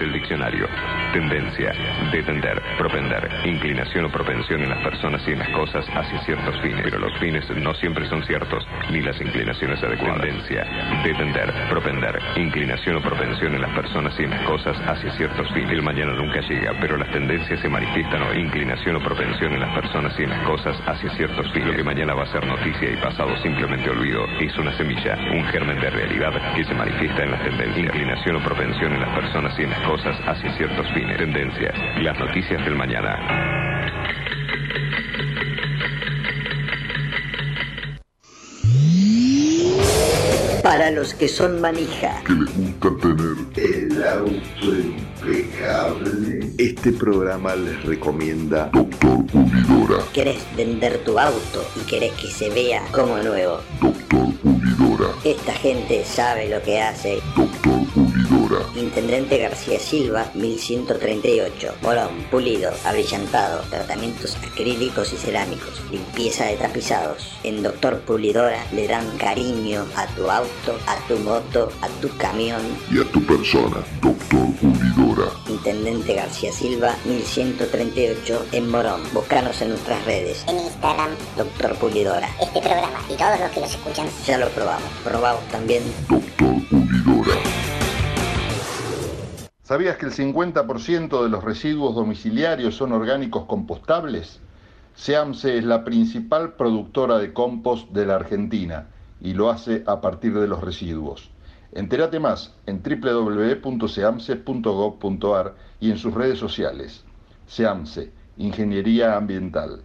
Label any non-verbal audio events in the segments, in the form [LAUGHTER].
El diccionario. Tendencia, detender, propender, inclinación o propensión en las personas y en las cosas hacia ciertos fines. Pero los fines no siempre son ciertos, ni las inclinaciones adecuadas. Tendencia, detender, propender, inclinación o propensión en las personas y en las cosas hacia ciertos fines. El mañana nunca llega, pero las tendencias se manifiestan o inclinación o propensión en las personas y en las cosas hacia ciertos fines. Lo que mañana va a ser noticia y pasado simplemente olvido es una semilla, un germen de realidad que se manifiesta en las tendencias. Inclinación o propensión en las personas y en las cosas hacia ciertos fines. Tendencias. Las noticias del mañana. Para los que son manija. Que les gusta tener el auto impecable. Este programa les recomienda Doctor Pulidora. ¿Querés vender tu auto y querés que se vea como nuevo? Doctor Pulidora. Esta gente sabe lo que hace. Doctor Pulidora. Intendente García Silva, 1138. Morón, pulido, abrillantado, tratamientos acrílicos y cerámicos, limpieza de tapizados. En Doctor Pulidora le dan cariño a tu auto, a tu moto, a tu camión. Y a tu persona, Doctor Pulidora. Intendente García Silva, 1138 en Morón. Búscanos en nuestras redes. En Instagram, Doctor Pulidora. este programa y todos los que los escuchan. Ya lo probamos. Probamos también. Doctor Pulidora. ¿Sabías que el 50% de los residuos domiciliarios son orgánicos compostables? SEAMSE es la principal productora de compost de la Argentina y lo hace a partir de los residuos. Entérate más en www.seamse.gov.ar y en sus redes sociales. SEAMSE, Ingeniería Ambiental.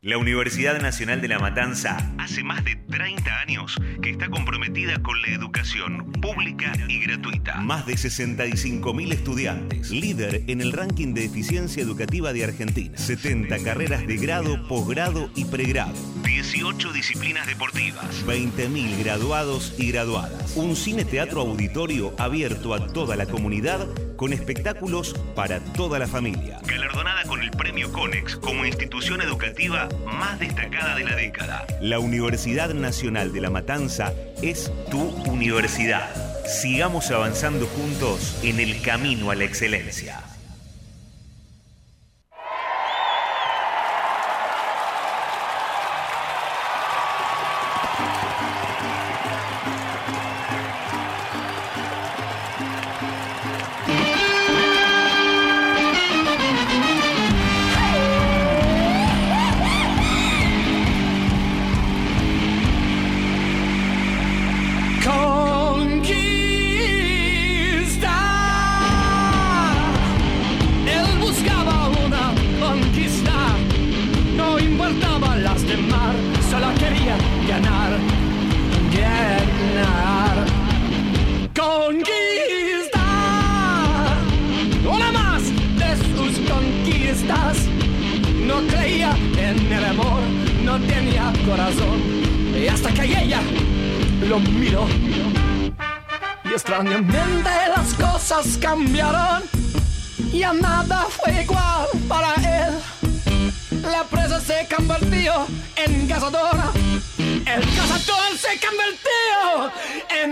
La Universidad Nacional de La Matanza hace más de 30 años que está comprometida con la educación pública y gratuita. Más de 65.000 estudiantes, líder en el ranking de eficiencia educativa de Argentina. 70 carreras de grado, posgrado y pregrado. 18 disciplinas deportivas. 20.000 graduados y graduadas. Un cine teatro auditorio abierto a toda la comunidad con espectáculos para toda la familia. Galardonada con el premio CONEX como institución educativa más destacada de la década. La Universidad Nacional de La Matanza es tu universidad. Sigamos avanzando juntos en el camino a la excelencia.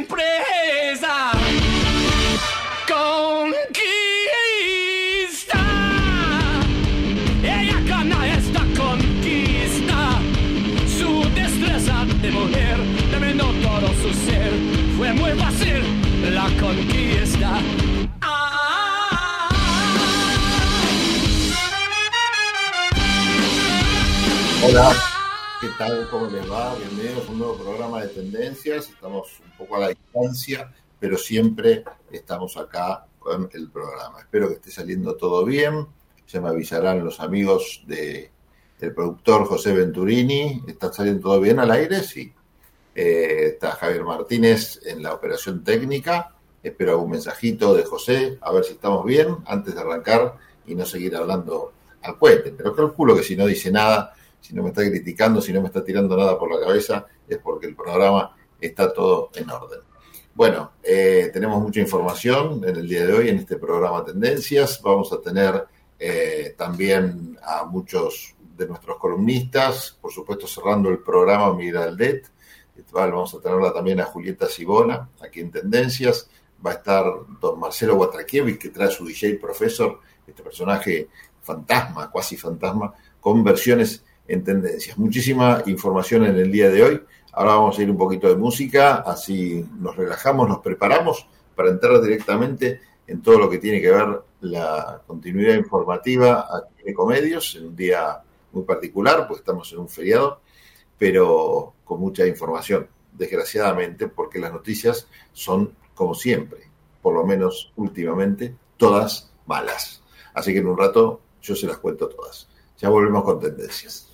Presa. Conquista. Ella gana esta conquista. Su destreza de mujer dominó todo su ser. Fue muy fácil la conquista. Ah. Hola, ¿qué tal? ¿Cómo les va? Bienvenidos a un nuevo programa de tendencias. Estamos un poco a la distancia, pero siempre estamos acá con el programa. Espero que esté saliendo todo bien. Ya me avisarán los amigos de, del productor José Venturini. ¿Está saliendo todo bien al aire? Sí. Eh, está Javier Martínez en la operación técnica. Espero algún mensajito de José, a ver si estamos bien antes de arrancar y no seguir hablando al cohete. Pero calculo que si no dice nada, si no me está criticando, si no me está tirando nada por la cabeza, es porque el programa está todo en orden. Bueno, eh, tenemos mucha información en el día de hoy en este programa Tendencias. Vamos a tener eh, también a muchos de nuestros columnistas, por supuesto cerrando el programa Miguel Aldet. Vamos a tenerla también a Julieta Sibona, aquí en Tendencias. va a estar don Marcelo Guatrakiewicz, que trae su DJ Profesor, este personaje fantasma, cuasi fantasma, con versiones en tendencias. Muchísima información en el día de hoy. Ahora vamos a ir un poquito de música, así nos relajamos, nos preparamos para entrar directamente en todo lo que tiene que ver la continuidad informativa aquí en Ecomedios, en un día muy particular, pues estamos en un feriado, pero con mucha información, desgraciadamente, porque las noticias son, como siempre, por lo menos últimamente, todas malas. Así que en un rato yo se las cuento todas. Ya volvemos con tendencias.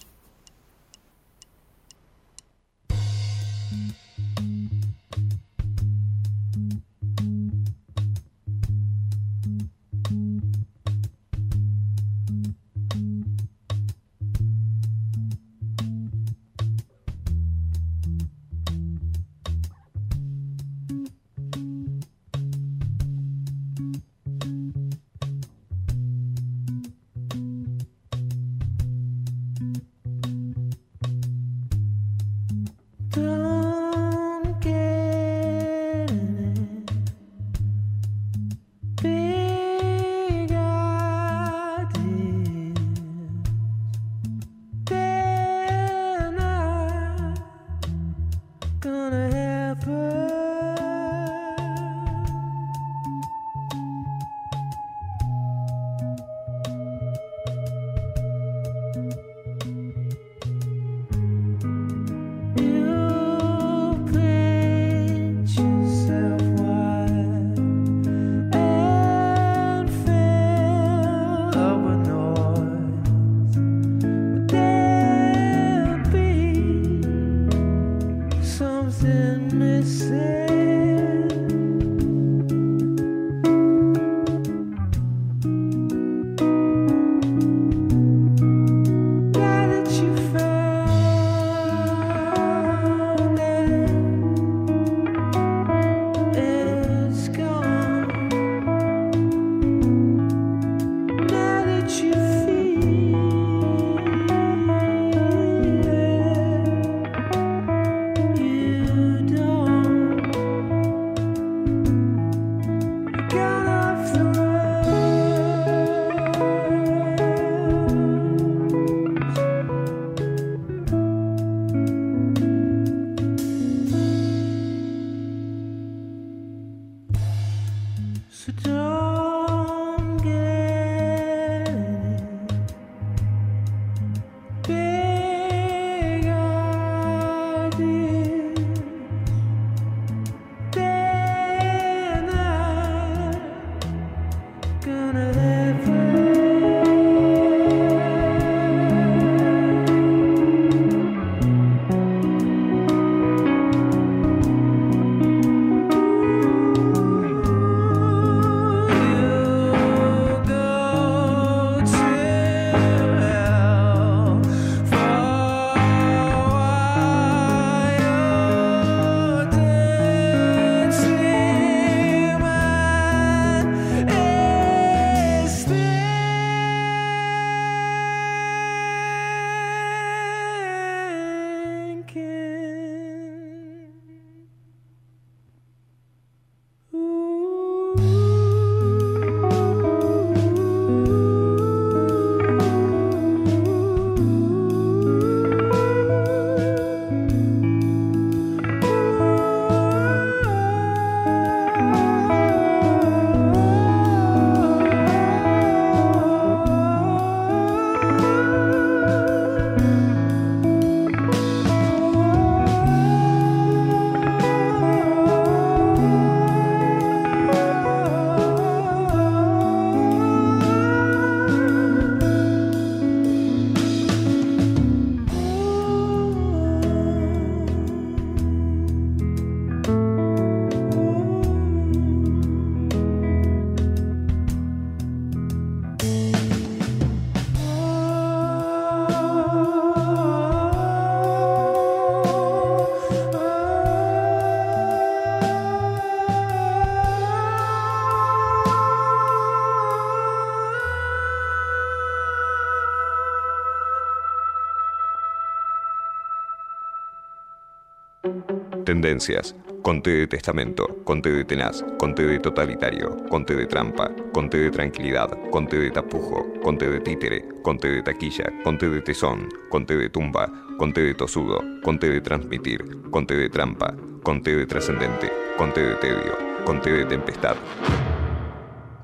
Tendencias Conte de testamento, conte de tenaz, conte de totalitario, conte de trampa, conte de tranquilidad, conte de tapujo, conte de títere, conte de taquilla, conte de tesón, conte de tumba, conte de tosudo, conte de transmitir, conte de trampa, conte de trascendente, conte de tedio, conte de tempestad.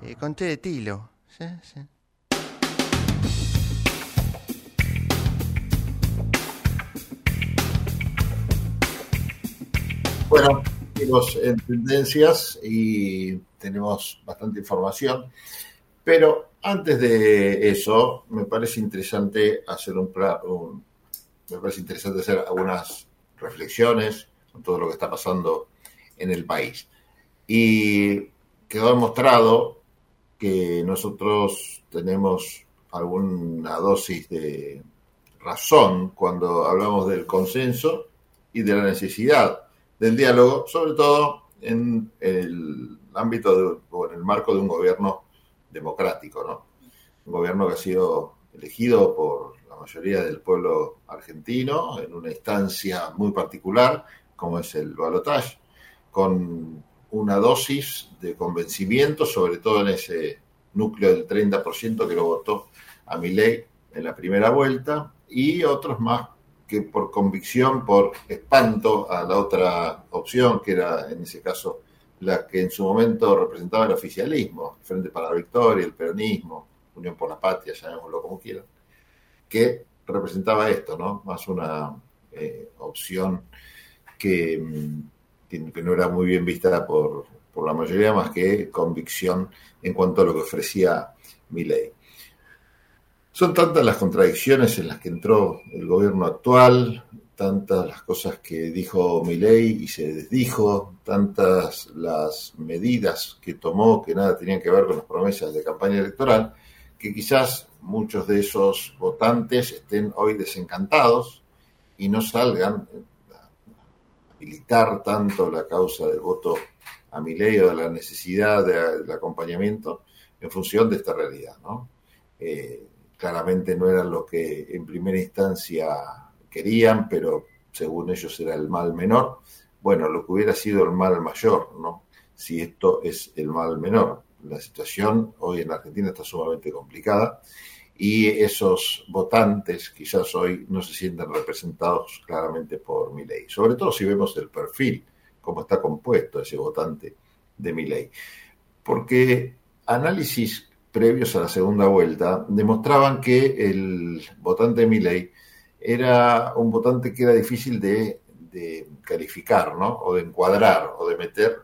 Eh, conté de tilo. Sí, sí. Bueno, tenemos en tendencias y tenemos bastante información, pero antes de eso me parece interesante hacer un, un- me parece interesante hacer algunas reflexiones con todo lo que está pasando en el país. Y quedó demostrado que nosotros tenemos alguna dosis de razón cuando hablamos del consenso y de la necesidad del diálogo, sobre todo en el ámbito de- o en el marco de un gobierno democrático, ¿no? Un gobierno que ha sido elegido por la mayoría del pueblo argentino en una instancia muy particular, como es el balotaje, con una dosis de convencimiento, sobre todo en ese núcleo del 30% que lo votó a Milei en la primera vuelta, y otros más que por convicción, por espanto a la otra opción, que era en ese caso la que en su momento representaba el oficialismo, Frente para la Victoria, el peronismo, Unión por la Patria, llamémoslo como quieran, que representaba esto, ¿no? Más una eh, opción que, mm, que- que no era muy bien vista por, por la mayoría, más que convicción en cuanto a lo que ofrecía Milei. Son tantas las contradicciones en las que entró el gobierno actual, tantas las cosas que dijo Milei y se desdijo, tantas las medidas que tomó que nada tenían que ver con las promesas de campaña electoral, que quizás muchos de esos votantes estén hoy desencantados y no salgan a militar tanto la causa del voto a Milei o de la necesidad de- del acompañamiento en función de esta realidad, ¿no? Eh, claramente no eran lo que en primera instancia querían, pero según ellos era el mal menor. Bueno, lo que hubiera sido el mal mayor, ¿no? Si esto es el mal menor. La situación hoy en Argentina está sumamente complicada y esos votantes quizás hoy no se sienten representados claramente por mi ley. Sobre todo si vemos el perfil, cómo está compuesto ese votante de mi ley. Porque análisis previos a la segunda vuelta demostraban que el votante de Milei era un votante que era difícil de, calificar, ¿no? O de encuadrar, o de meter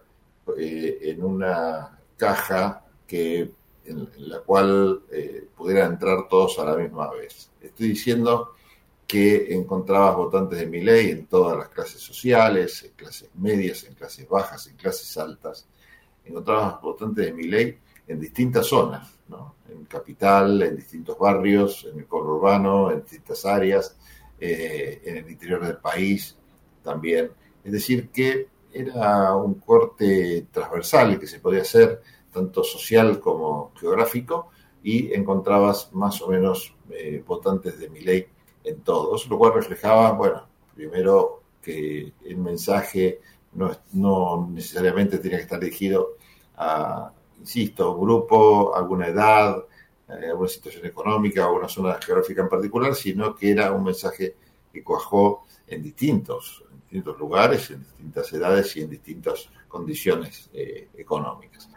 eh, en una caja que, en, la cual eh, pudieran entrar todos a la misma vez. Estoy diciendo que encontrabas votantes de Milei en todas las clases sociales, en clases medias, en clases bajas, en clases altas. Encontrabas votantes de Milei en distintas zonas, ¿no? en capital, en distintos barrios, en el conurbano, en distintas áreas, eh, en el interior del país también. Es decir, que era un corte transversal que se podía hacer tanto social como geográfico y encontrabas más o menos eh, votantes de mi ley en todos, lo cual reflejaba, bueno, primero que el mensaje no, no necesariamente tenía que estar dirigido a, insisto, grupo, alguna edad, eh, alguna situación económica, alguna zona geográfica en particular, sino que era un mensaje que cuajó en distintos, distintos lugares, en distintas edades y en distintas condiciones eh, económicas.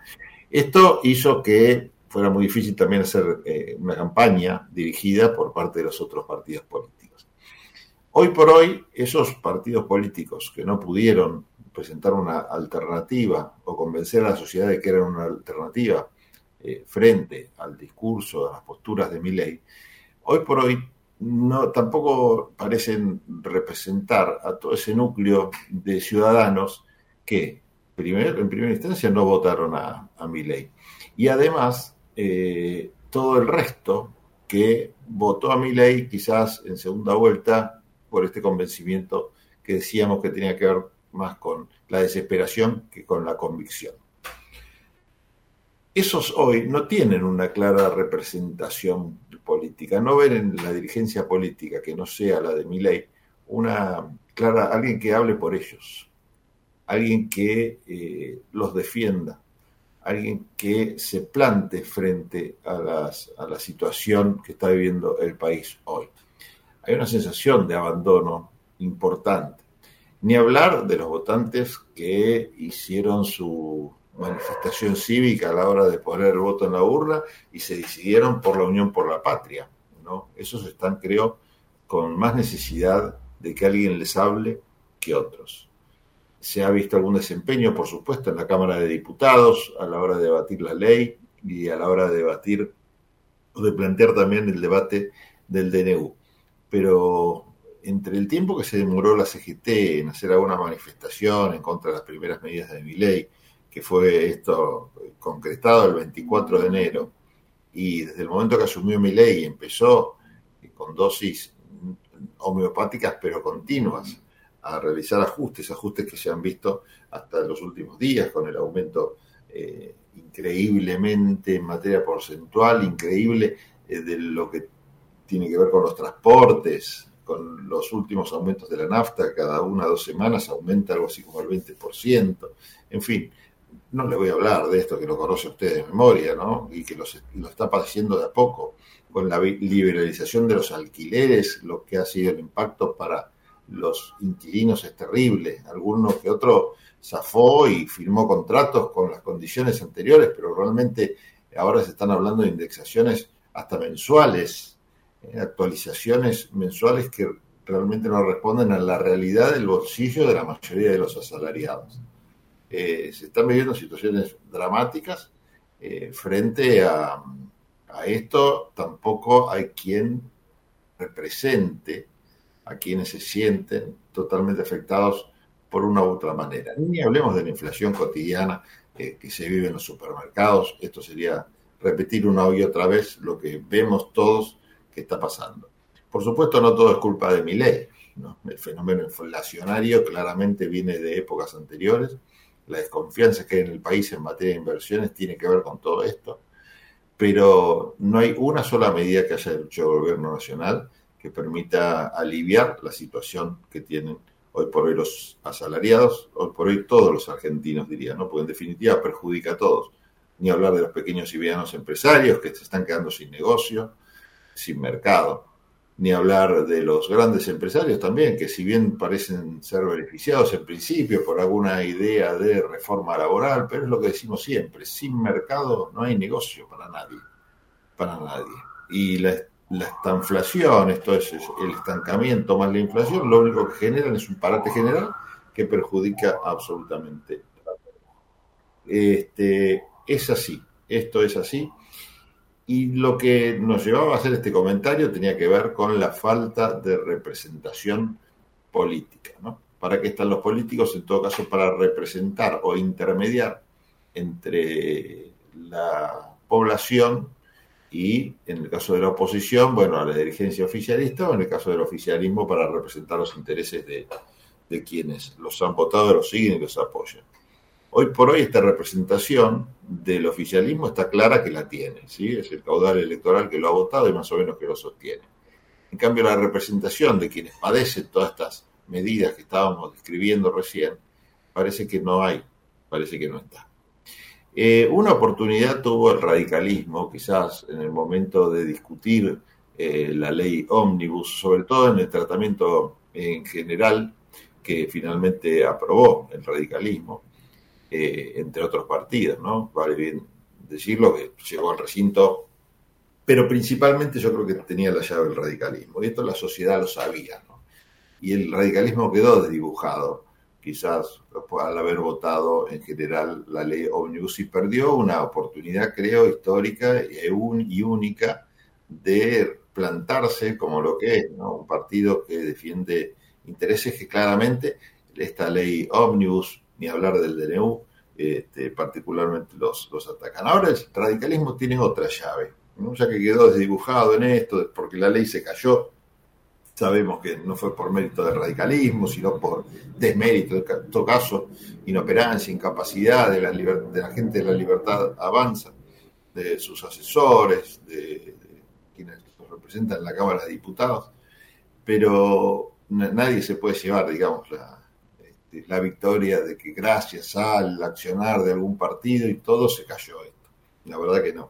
Esto hizo que fuera muy difícil también hacer eh, una campaña dirigida por parte de los otros partidos políticos. Hoy por hoy, esos partidos políticos que no pudieron presentar una alternativa o convencer a la sociedad de que era una alternativa eh, frente al discurso, a las posturas de Milley, hoy por hoy no, tampoco parecen representar a todo ese núcleo de ciudadanos que primer, en primera instancia no votaron a, a Milley. Y además, eh, todo el resto que votó a Milley quizás en segunda vuelta por este convencimiento que decíamos que tenía que ver más con la desesperación que con la convicción. Esos hoy no tienen una clara representación política, no ven en la dirigencia política que no sea la de Milei una clara alguien que hable por ellos. alguien que eh, los defienda, alguien que se plante frente a la situación que está viviendo el país hoy. Hay una sensación de abandono importante. Ni hablar de los votantes que hicieron su manifestación cívica a la hora de poner el voto en la urna y se decidieron por la Unión por la Patria. ¿no? Esos están, creo, con más necesidad de que alguien les hable que otros. Se ha visto algún desempeño, por supuesto, en la Cámara de Diputados a la hora de debatir la ley y a la hora de debatir o de plantear también el debate del DNU. Pero entre el tiempo que se demoró la CGT en hacer alguna manifestación en contra de las primeras medidas de mi ley, que fue esto concretado el 24 de enero, y desde el momento que asumió mi ley empezó con dosis homeopáticas pero continuas a realizar ajustes, ajustes que se han visto hasta los últimos días con el aumento eh, increíblemente en materia porcentual, increíble eh, de lo que tiene que ver con los transportes, con los últimos aumentos de la nafta, cada una o dos semanas aumenta algo así como el 20%, en fin, no le voy a hablar de esto que lo conoce usted de memoria, ¿no? Y que lo está padeciendo de a poco, con la liberalización de los alquileres, lo que ha sido el impacto para los inquilinos es terrible. Alguno que otro zafó y firmó contratos con las condiciones anteriores, pero realmente ahora se están hablando de indexaciones hasta mensuales, actualizaciones mensuales que realmente no responden a la realidad del bolsillo de la mayoría de los asalariados. Eh, se están viviendo situaciones dramáticas eh, frente a, esto tampoco hay quien represente a quienes se sienten totalmente afectados por una u otra manera. Ni hablemos de la inflación cotidiana que se vive en los supermercados. Esto sería repetir una y otra vez lo que vemos todos está pasando. Por supuesto, no todo es culpa de mi ley. El fenómeno inflacionario claramente viene de épocas anteriores. La desconfianza que hay en el país en materia de inversiones tiene que ver con todo esto pero no hay una sola medida que haya hecho el gobierno nacional que permita aliviar la situación que tienen hoy por hoy los asalariados, hoy por hoy todos los argentinos, diría, ¿no? Porque en definitiva perjudica a todos. Ni hablar de los pequeños y medianos empresarios que se están quedando sin negocio, sin mercado ni hablar de los grandes empresarios también, que si bien parecen ser beneficiados en principio por alguna idea de reforma laboral, pero es lo que decimos siempre, sin mercado no hay negocio para nadie, para nadie. Y la, estanflación, esto es el estancamiento más la inflación, lo único que generan es un parate general que perjudica absolutamente Este, es así, esto es así y lo que nos llevaba a hacer este comentario tenía que ver con la falta de representación política. ¿no? ¿Para qué están los políticos? En todo caso, para representar o intermediar entre la población y, en el caso de la oposición, bueno, a la dirigencia oficialista o en el caso del oficialismo para representar los intereses de, de quienes los han votado, los siguen y los apoyan. Hoy por hoy esta representación del oficialismo está clara que la tiene, ¿sí? es el caudal electoral que lo ha votado y más o menos que lo sostiene. En cambio, la representación de quienes padecen todas estas medidas que estábamos describiendo recién, parece que no hay, parece que no está. Eh, una oportunidad tuvo el radicalismo, quizás en el momento de discutir eh, la ley ómnibus, sobre todo en el tratamiento en general que finalmente aprobó el radicalismo, eh, entre otros partidos, ¿no? Vale bien decirlo, que llegó al recinto, pero principalmente yo creo que tenía la llave del radicalismo, y esto la sociedad lo sabía, ¿no? Y el radicalismo quedó desdibujado, quizás al haber votado en general la ley Omnibus y perdió una oportunidad, creo, histórica y única de plantarse como lo que es. Un partido que defiende intereses que claramente esta ley Omnibus ni hablar del DNU, este, particularmente los, los atacan. Ahora el radicalismo tiene otra llave, ya que quedó desdibujado en esto, porque la ley se cayó. Sabemos que no fue por mérito del radicalismo, sino por desmérito, en todo caso, inoperancia, incapacidad de la, de la gente de la libertad avanza, de sus asesores, de, de quienes los representan en la Cámara de Diputados, pero nadie se puede llevar, digamos, la, la victoria, de que gracias al accionar de algún partido y todo se cayó esto. La verdad que no.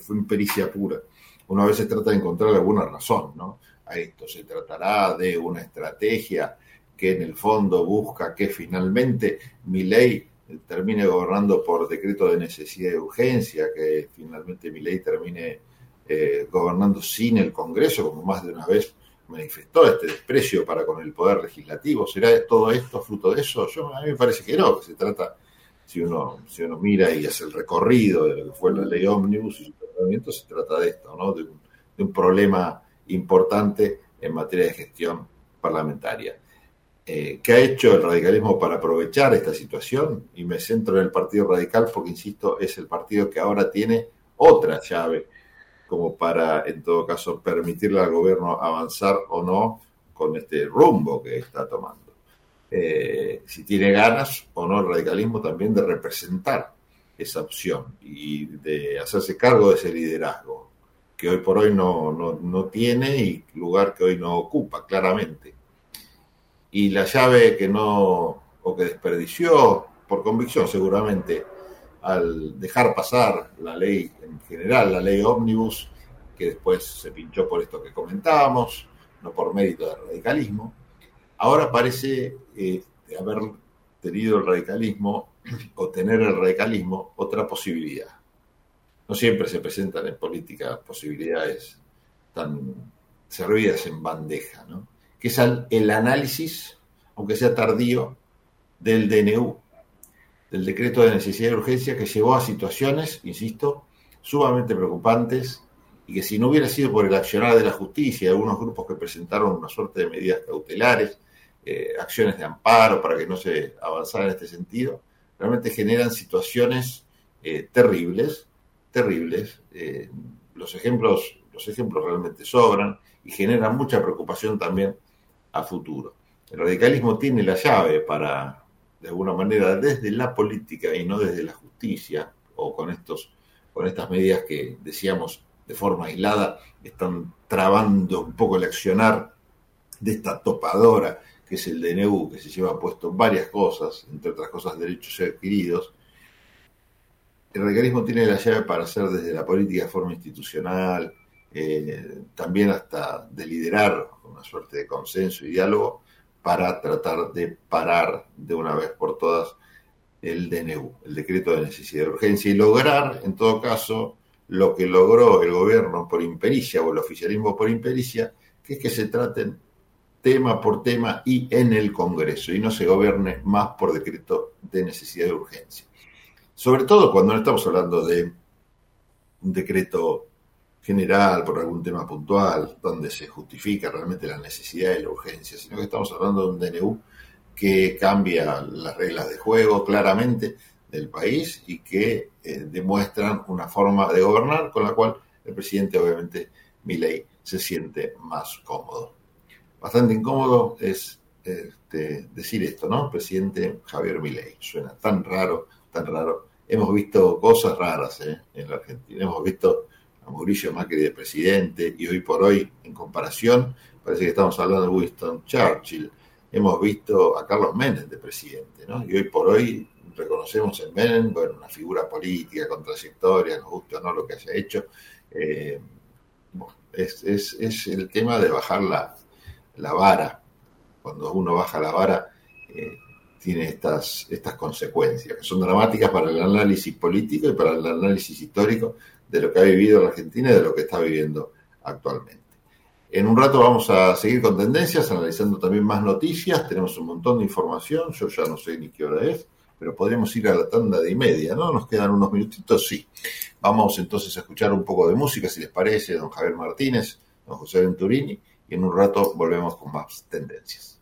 Fue impericia pura. Una vez se trata de encontrar alguna razón, ¿no? A esto se tratará de una estrategia que en el fondo busca que finalmente mi ley termine gobernando por decreto de necesidad y urgencia, que finalmente mi ley termine eh, gobernando sin el Congreso, como más de una vez manifestó este desprecio para con el poder legislativo. ¿Será todo esto fruto de eso? Yo, a mí me parece que no, que se trata, si uno, si uno mira y hace el recorrido de lo que fue la ley ómnibus y su tratamiento, se trata de esto, ¿no? de, un, problema importante en materia de gestión parlamentaria. Eh, ¿Qué ha hecho el radicalismo para aprovechar esta situación? Y me centro en el Partido Radical porque, insisto, es el partido que ahora tiene otra llave como para, en todo caso, permitirle al gobierno avanzar o no con este rumbo que está tomando. Eh, si tiene ganas o no el radicalismo también de representar esa opción y de hacerse cargo de ese liderazgo que hoy por hoy no, no, no tiene y lugar que hoy no ocupa, claramente y la llave que no, o que desperdició por convicción seguramente, al dejar pasar la ley en general, la ley ómnibus, que después se pinchó por esto que comentábamos, no por mérito del radicalismo, ahora parece eh, haber tenido el radicalismo o tener el radicalismo otra posibilidad. No siempre se presentan en política posibilidades tan servidas en bandeja, ¿no? que es el análisis, aunque sea tardío, del DNU, del decreto de necesidad y urgencia, que llevó a situaciones, insisto, sumamente preocupantes y que si no hubiera sido por el accionar de la justicia, algunos grupos que presentaron una suerte de medidas cautelares, eh, acciones de amparo para que no se avanzara en este sentido, realmente generan situaciones eh, terribles, terribles. Eh, los ejemplos, los ejemplos realmente sobran y generan mucha preocupación también a futuro. El radicalismo tiene la llave para, de alguna manera, desde la política y no desde la justicia, o con, estos, con estas medidas que decíamos de forma aislada, están trabando un poco el accionar de esta topadora que es el DNU, que se lleva puesto varias cosas, entre otras cosas derechos adquiridos. El radicalismo tiene la llave para hacer desde la política de forma institucional, eh, también hasta de liderar una suerte de consenso y diálogo para tratar de parar de una vez por todas el DNU, el decreto de necesidad de urgencia, y lograr, en todo caso, lo que logró el gobierno por impericia o el oficialismo por impericia, que es que se traten tema por tema y en el Congreso, y no se gobierne más por decreto de necesidad de urgencia. Sobre todo cuando no estamos hablando de un decreto general, por algún tema puntual, donde se justifica realmente la necesidad y la urgencia, sino que estamos hablando de un DNU que cambia las reglas de juego claramente del país y que eh, demuestran una forma de gobernar con la cual el presidente, obviamente, Milei, se siente más cómodo. Bastante incómodo es este, decir esto, ¿no? Presidente Javier Milei. Suena tan raro, tan raro. Hemos visto cosas raras ¿eh? en la Argentina. Hemos visto a Mauricio Macri de presidente y hoy por hoy, en comparación, parece que estamos hablando de Winston Churchill. Hemos visto a Carlos Menem de presidente, ¿no? Y hoy por hoy reconocemos en Menem, bueno, una figura política con trayectoria, nos gusta o no lo que haya hecho. Eh, es, es, es, el tema de bajar la, la, vara. Cuando uno baja la vara, eh, tiene estas, estas consecuencias, que son dramáticas para el análisis político y para el análisis histórico de lo que ha vivido la Argentina y de lo que está viviendo actualmente. En un rato vamos a seguir con tendencias, analizando también más noticias. Tenemos un montón de información, yo ya no sé ni qué hora es, pero podríamos ir a la tanda de media, ¿no? Nos quedan unos minutitos, sí. Vamos entonces a escuchar un poco de música, si les parece, don Javier Martínez, don José Venturini, y en un rato volvemos con más tendencias.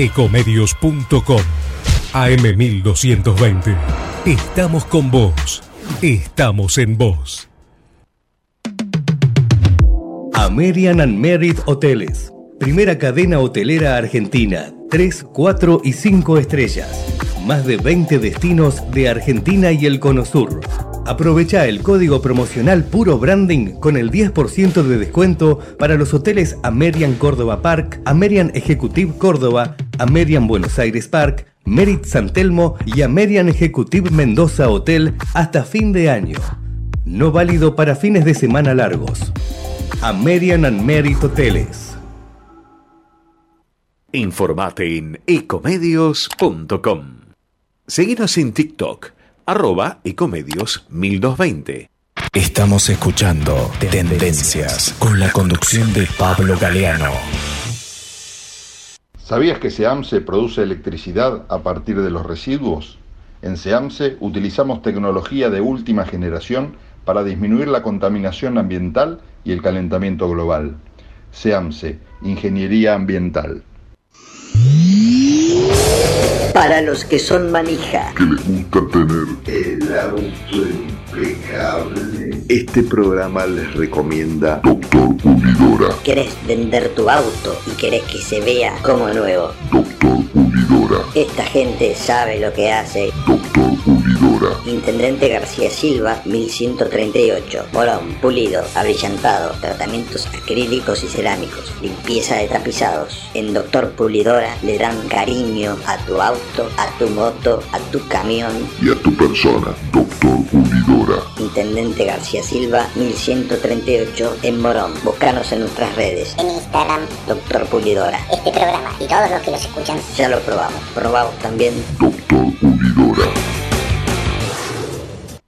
Ecomedios.com AM1220. Estamos con vos. Estamos en vos. American and Merit Hoteles. Primera cadena hotelera argentina. 3, 4 y 5 estrellas. Más de 20 destinos de Argentina y el Cono Sur. Aprovecha el código promocional Puro Branding con el 10% de descuento para los hoteles American Córdoba Park, American Executive Córdoba, American Buenos Aires Park, Merit San Telmo y American Executive Mendoza Hotel hasta fin de año. No válido para fines de semana largos. American and Merit Hoteles. Informate en ecomedios.com. Seguinos en TikTok, arroba ecomedios 1220. Estamos escuchando Tendencias con la conducción de Pablo Galeano. ¿Sabías que SEAMSE produce electricidad a partir de los residuos? En SEAMSE utilizamos tecnología de última generación para disminuir la contaminación ambiental y el calentamiento global. SEAMSE, Ingeniería Ambiental. Para los que son manija. Que les gusta tener el auto impecable. Este programa les recomienda Doctor Pulidora. ¿Querés vender tu auto y querés que se vea como nuevo? Doctor Pulidora. Esta gente sabe lo que hace. Doctor Pulidora. Intendente García Silva, 1138. Morón, pulido, abrillantado, tratamientos acrílicos y cerámicos, limpieza de tapizados. En Doctor Pulidora le dan cariño a tu auto, a tu moto, a tu camión. Y a tu persona, Doctor Pulidora. Intendente García Silva, 1138 en Morón. Búscanos en nuestras redes. En Instagram, Doctor Pulidora. este programa y todos los que los escuchan. Ya lo probamos. Probamos también. Doctor Pulidora.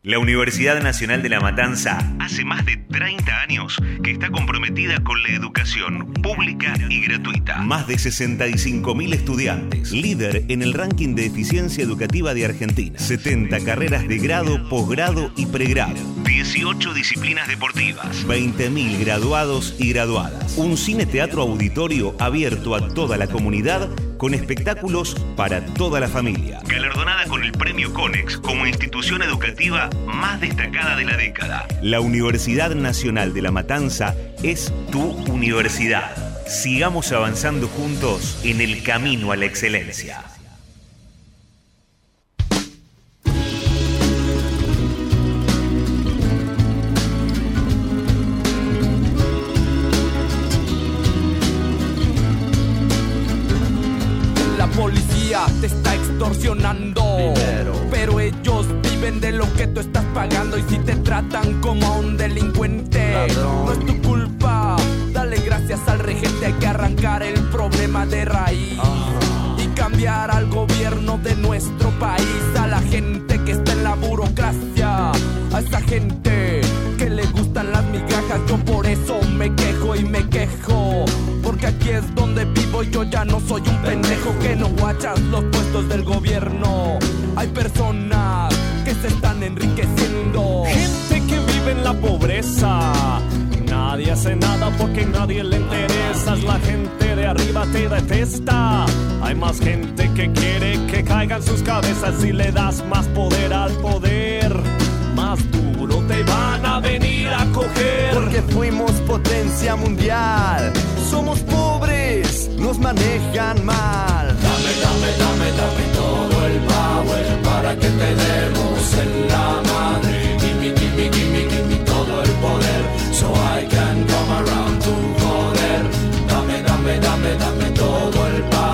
La Universidad Nacional de La Matanza hace más de 30 años que está comprometida con la educación pública y gratuita. Más de 65.000 estudiantes, líder en el ranking de eficiencia educativa de Argentina. 70 carreras de grado, posgrado y pregrado. 18 disciplinas deportivas. 20.000 graduados y graduadas. Un cine teatro auditorio abierto a toda la comunidad con espectáculos para toda la familia. Galardonada con el Premio Conex como institución educativa más destacada de la década. La Universidad Nacional de La Matanza es tu universidad. Sigamos avanzando juntos en el camino a la excelencia. Policía te está extorsionando. Pero ellos viven de lo que tú estás pagando. Y si te tratan como a un delincuente, no es tu culpa. Dale gracias al regente. Hay que arrancar el problema de raíz. Y cambiar al gobierno de nuestro país. A la gente soy un pendejo que no guachas los puestos del gobierno. Hay personas que se están enriqueciendo. Gente que vive en la pobreza. Nadie hace nada porque nadie le interesa. La gente de arriba te detesta. Hay más gente que quiere que caigan sus cabezas si le das más poder al poder. Más duro te van a venir a coger. Porque fuimos potencia mundial. Somos pobres, nos manejan mal. Dame, dame, dame, dame todo el power para que te demos en la madre. Gimme, gimme, gimme, gimme todo el poder. So I can come around to joder. Dame, dame, dame, dame todo el power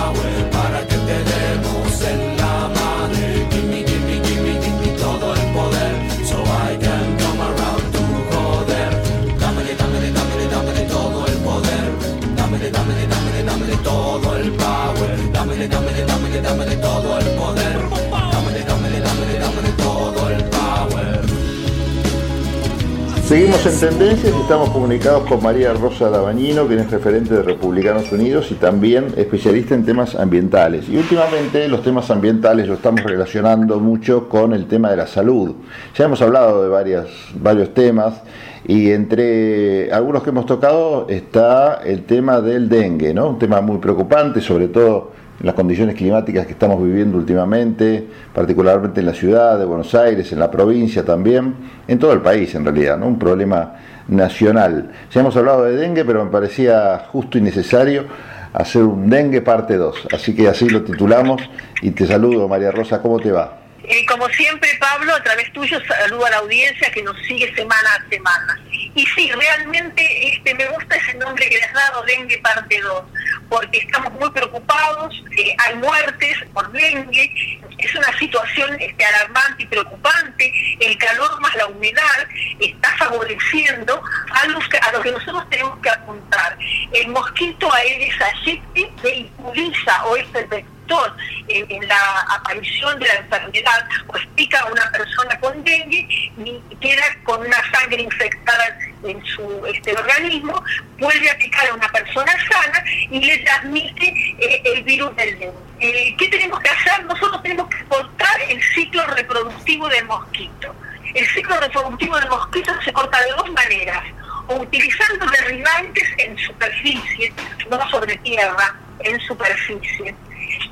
Seguimos en tendencias y estamos comunicados con María Rosa Dabañino, quien es referente de Republicanos Unidos y también especialista en temas ambientales. Y últimamente los temas ambientales lo estamos relacionando mucho con el tema de la salud. Ya hemos hablado de varias, varios temas y entre algunos que hemos tocado está el tema del dengue, ¿no? Un tema muy preocupante, sobre todo las condiciones climáticas que estamos viviendo últimamente, particularmente en la ciudad de Buenos Aires, en la provincia también, en todo el país en realidad, ¿no? un problema nacional. Ya hemos hablado de dengue, pero me parecía justo y necesario hacer un dengue parte 2, así que así lo titulamos y te saludo María Rosa, ¿cómo te va? Eh, como siempre, Pablo, a través tuyo saludo a la audiencia que nos sigue semana a semana. Y sí, realmente este, me gusta ese nombre que le has dado, Dengue Parte 2, porque estamos muy preocupados, hay muertes por dengue, es una situación este, alarmante y preocupante, el calor más la humedad está favoreciendo a, los que, a lo que nosotros tenemos que apuntar. El mosquito Aedes aegypti vehiculiza o es el vector en, la aparición de la enfermedad, pues pica a una persona con dengue y queda con una sangre infectada en su este, organismo, vuelve a picar a una persona sana y le transmite eh, el virus del dengue. Eh, ¿Qué tenemos que hacer? Nosotros tenemos que cortar el ciclo reproductivo del mosquito. El ciclo reproductivo del mosquito se corta de dos maneras, o utilizando derribantes en superficie, no sobre tierra, en superficie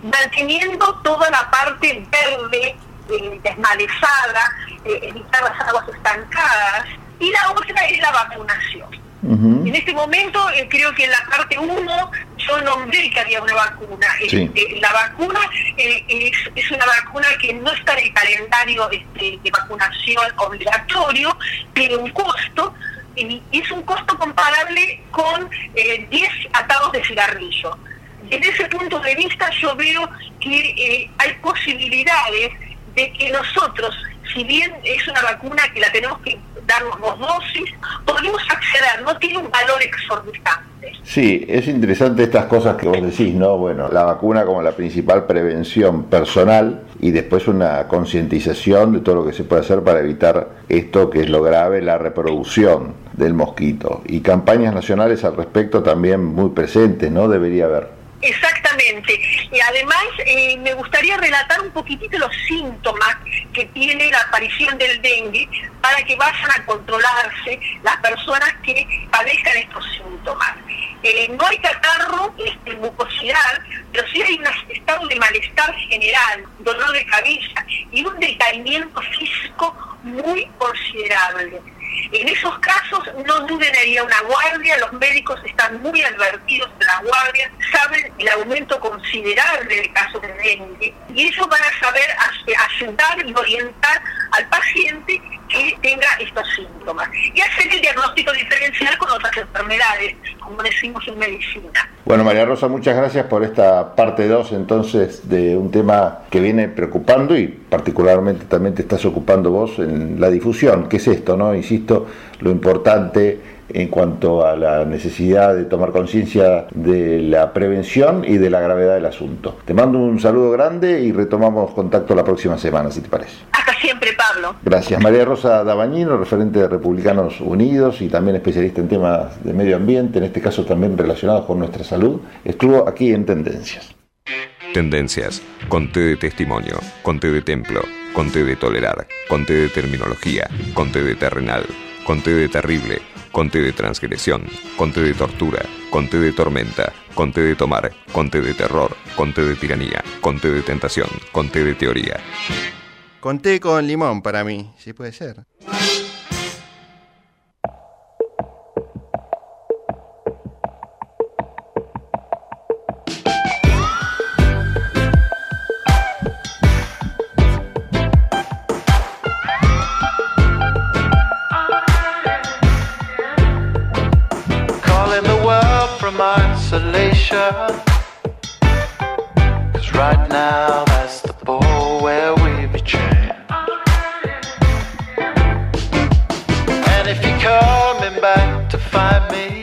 manteniendo toda la parte verde, eh, desmalezada, eh, evitar las aguas estancadas. Y la otra es la vacunación. En este momento eh, creo que en la parte 1 yo nombré que había una vacuna. Sí. Este, la vacuna eh, es, es, una vacuna que no está en el calendario este, de vacunación obligatorio, tiene un costo y es un costo comparable con 10 atados de cigarrillo desde ese punto de vista yo veo que eh, hay posibilidades de que nosotros, si bien es una vacuna que la tenemos que darnos dos dosis, podemos acceder, no tiene un valor exorbitante. Sí, es interesante estas cosas que vos decís, ¿no? Bueno, la vacuna como la principal prevención personal y después una concientización de todo lo que se puede hacer para evitar esto que es lo grave, la reproducción del mosquito. Y campañas nacionales al respecto también muy presentes, ¿no? Debería haber. Exactamente. Y además eh, me gustaría relatar un poquitito los síntomas que tiene la aparición del dengue para que vayan a controlarse las personas que padezcan estos síntomas. Eh, no hay catarro, este, mucosidad, pero sí hay un estado de malestar general, dolor de cabeza y un decaimiento físico muy considerable. En esos casos no duden en una guardia, los médicos están muy advertidos de la guardia, saben el aumento considerable del caso de dengue y ellos van a saber ayudar y orientar al paciente que tenga estos síntomas y hacer el diagnóstico diferencial con otras enfermedades, como decimos en medicina. Bueno, María Rosa, muchas gracias por esta parte 2 entonces de un tema que viene preocupando y particularmente también te estás ocupando vos en la difusión, que es esto, ¿no? Insisto, lo importante en cuanto a la necesidad de tomar conciencia de la prevención y de la gravedad del asunto. Te mando un saludo grande y retomamos contacto la próxima semana, si te parece. Hasta siempre, Pablo. Gracias. María Rosa Dabañino, referente de Republicanos Unidos y también especialista en temas de medio ambiente, en este caso también relacionados con nuestra salud, estuvo aquí en Tendencias. Tendencias, con T de testimonio, con T de templo, con T de tolerar, con T de terminología, con T de terrenal, con T de terrible, con T de transgresión, con T de tortura, con T de tormenta, con T de tomar, con T de terror, con T de tiranía, con T de tentación, con T de teoría. Con té con limón para mí, si puede ser. Isolation. Cause right now that's the ball where we be chained. And if you're coming back to find me,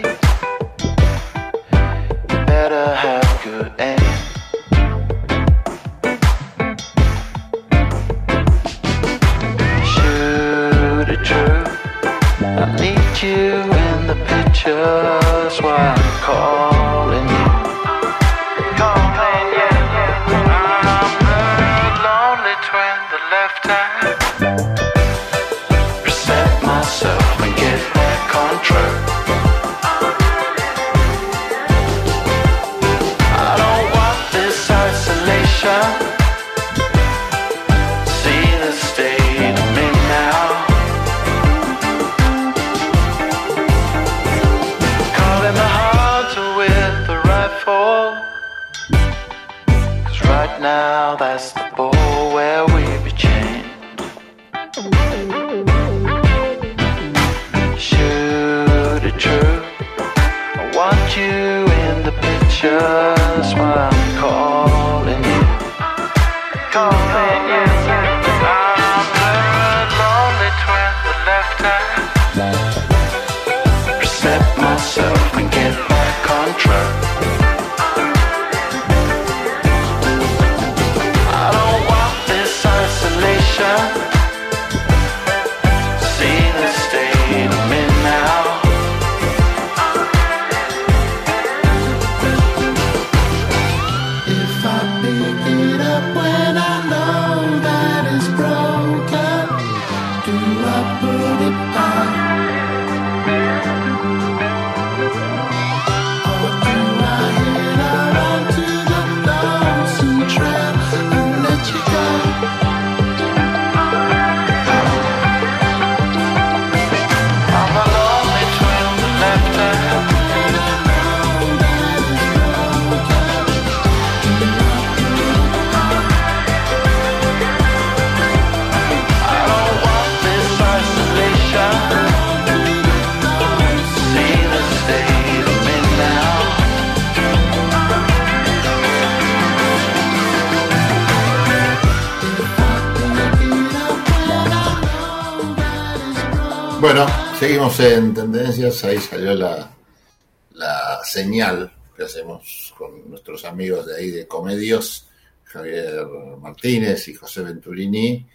Martínez y José Venturini,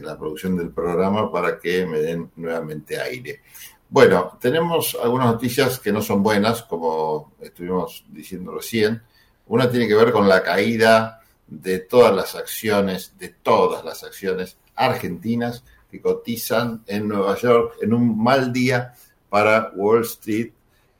la producción del programa, para que me den nuevamente aire. Bueno, tenemos algunas noticias que no son buenas, como estuvimos diciendo recién. Una tiene que ver con la caída de todas las acciones, de todas las acciones argentinas que cotizan en Nueva York en un mal día para Wall Street.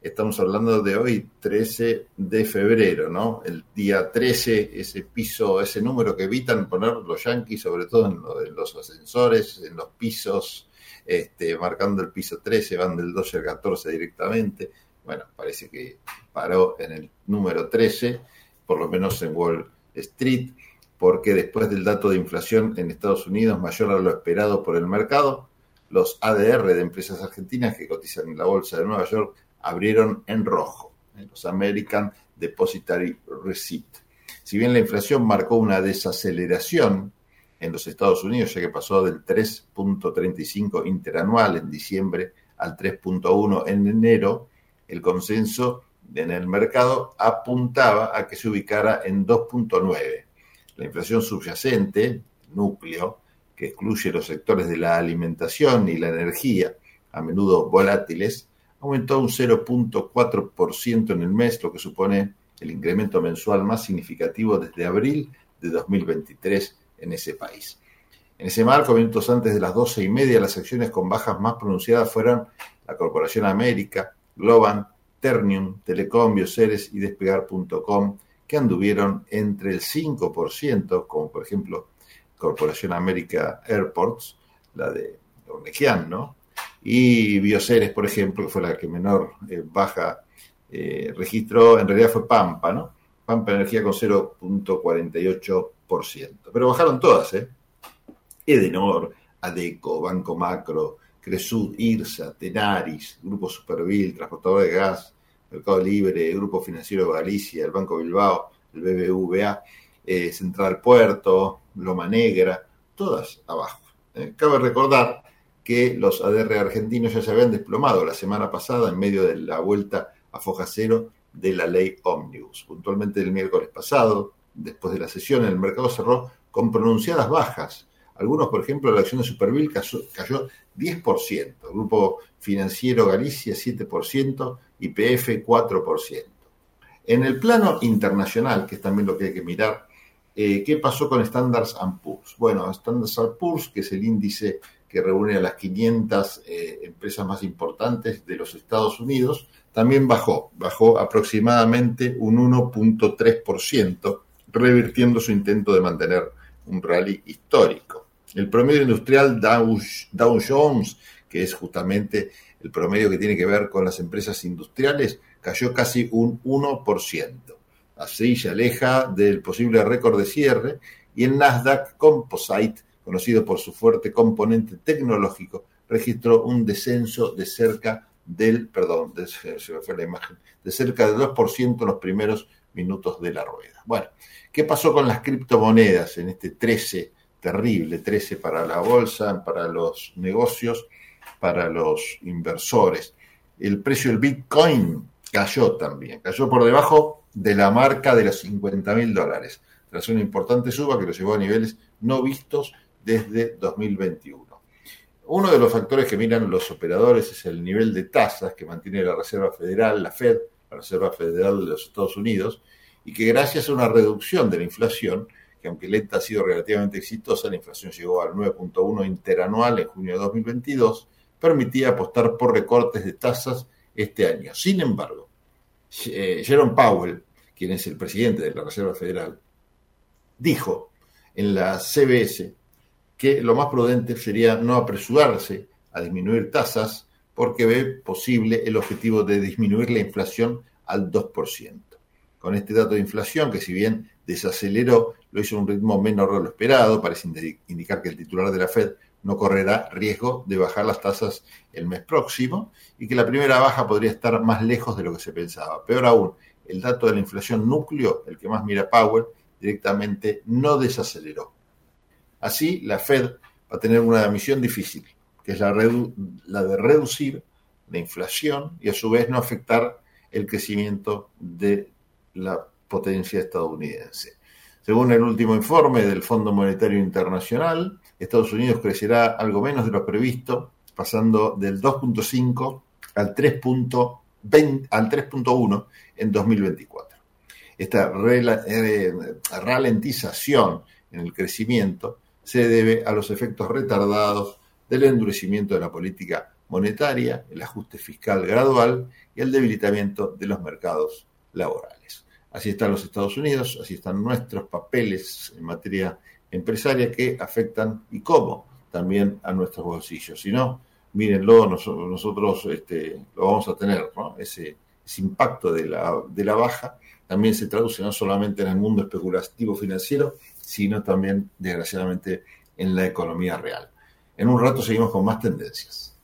Estamos hablando de hoy, 13 de febrero, ¿no? El día 13, ese piso, ese número que evitan poner los yankees, sobre todo en, lo- en los ascensores, en los pisos, este, marcando el piso 13, van del 12 al 14 directamente. Bueno, parece que paró en el número 13, por lo menos en Wall Street, porque después del dato de inflación en Estados Unidos mayor a lo esperado por el mercado, los ADR de empresas argentinas que cotizan en la bolsa de Nueva York abrieron en rojo, en los American Depositary Receipt. Si bien la inflación marcó una desaceleración en los Estados Unidos, ya que pasó del 3.35 interanual en diciembre al 3.1 en enero, el consenso en el mercado apuntaba a que se ubicara en 2.9. La inflación subyacente, núcleo, que excluye los sectores de la alimentación y la energía, a menudo volátiles, aumentó un 0.4% en el mes, lo que supone el incremento mensual más significativo desde abril de 2023 en ese país. En ese marco, minutos antes de las doce y media, las acciones con bajas más pronunciadas fueron la Corporación América, Globan, Ternium, Telecom, Bioceres y Despegar.com, que anduvieron entre el 5%, como por ejemplo Corporación América Airports, la de Ornequian, ¿no? Y Bioceres, por ejemplo, que fue la que menor eh, baja eh, registró, en realidad fue Pampa, ¿no? Pampa Energía con 0.48%. Pero bajaron todas, ¿eh? Edenor, Adeco, Banco Macro, Cresud, IRSA, Tenaris, Grupo Supervil, Transportador de Gas, Mercado Libre, Grupo Financiero Galicia, el Banco Bilbao, el BBVA, eh, Central Puerto, Loma Negra, todas abajo. Cabe recordar que los ADR argentinos ya se habían desplomado la semana pasada en medio de la vuelta a foja cero de la ley Omnibus. Puntualmente el miércoles pasado, después de la sesión, el mercado cerró con pronunciadas bajas. Algunos, por ejemplo, la acción de Superville cayó, cayó 10%, Grupo Financiero Galicia 7%, YPF 4%. En el plano internacional, que es también lo que hay que mirar, eh, ¿qué pasó con Standards Poor's? Bueno, Standards Poor's, que es el índice que reúne a las 500 eh, empresas más importantes de los Estados Unidos, también bajó, bajó aproximadamente un 1.3%, revirtiendo su intento de mantener un rally histórico. El promedio industrial Dow, Dow Jones, que es justamente el promedio que tiene que ver con las empresas industriales, cayó casi un 1%. Así se aleja del posible récord de cierre y el Nasdaq Composite, conocido por su fuerte componente tecnológico, registró un descenso de cerca del, perdón, se la imagen, de cerca del 2% en los primeros minutos de la rueda. Bueno, ¿qué pasó con las criptomonedas en este 13, terrible 13 para la bolsa, para los negocios, para los inversores? El precio del Bitcoin cayó también, cayó por debajo de la marca de los 50 mil dólares, tras una importante suba que lo llevó a niveles no vistos desde 2021. Uno de los factores que miran los operadores es el nivel de tasas que mantiene la Reserva Federal, la Fed, la Reserva Federal de los Estados Unidos, y que gracias a una reducción de la inflación, que aunque lenta ha sido relativamente exitosa, la inflación llegó al 9.1 interanual en junio de 2022, permitía apostar por recortes de tasas este año. Sin embargo, eh, Jerome Powell, quien es el presidente de la Reserva Federal, dijo en la CBS que lo más prudente sería no apresurarse a disminuir tasas porque ve posible el objetivo de disminuir la inflación al 2%. Con este dato de inflación, que si bien desaceleró, lo hizo a un ritmo menor de lo esperado, parece indicar que el titular de la Fed no correrá riesgo de bajar las tasas el mes próximo y que la primera baja podría estar más lejos de lo que se pensaba. Peor aún, el dato de la inflación núcleo, el que más mira Powell, directamente no desaceleró. Así, la Fed va a tener una misión difícil, que es la, de reducir la inflación y a su vez no afectar el crecimiento de la potencia estadounidense. Según el último informe del Fondo Monetario Internacional, Estados Unidos crecerá algo menos de lo previsto, pasando del 2.5 al 3.1 en 2024. Esta eh, ralentización en el crecimiento se debe a los efectos retardados del endurecimiento de la política monetaria, el ajuste fiscal gradual y el debilitamiento de los mercados laborales. Así están los Estados Unidos, así están nuestros papeles en materia empresaria que afectan y cómo también a nuestros bolsillos. Si no, mírenlo, nosotros, este, lo vamos a tener, ese, ese, impacto de la, de la baja también se traduce no solamente en el mundo especulativo financiero, sino también, desgraciadamente, en la economía real. En un rato seguimos con más tendencias.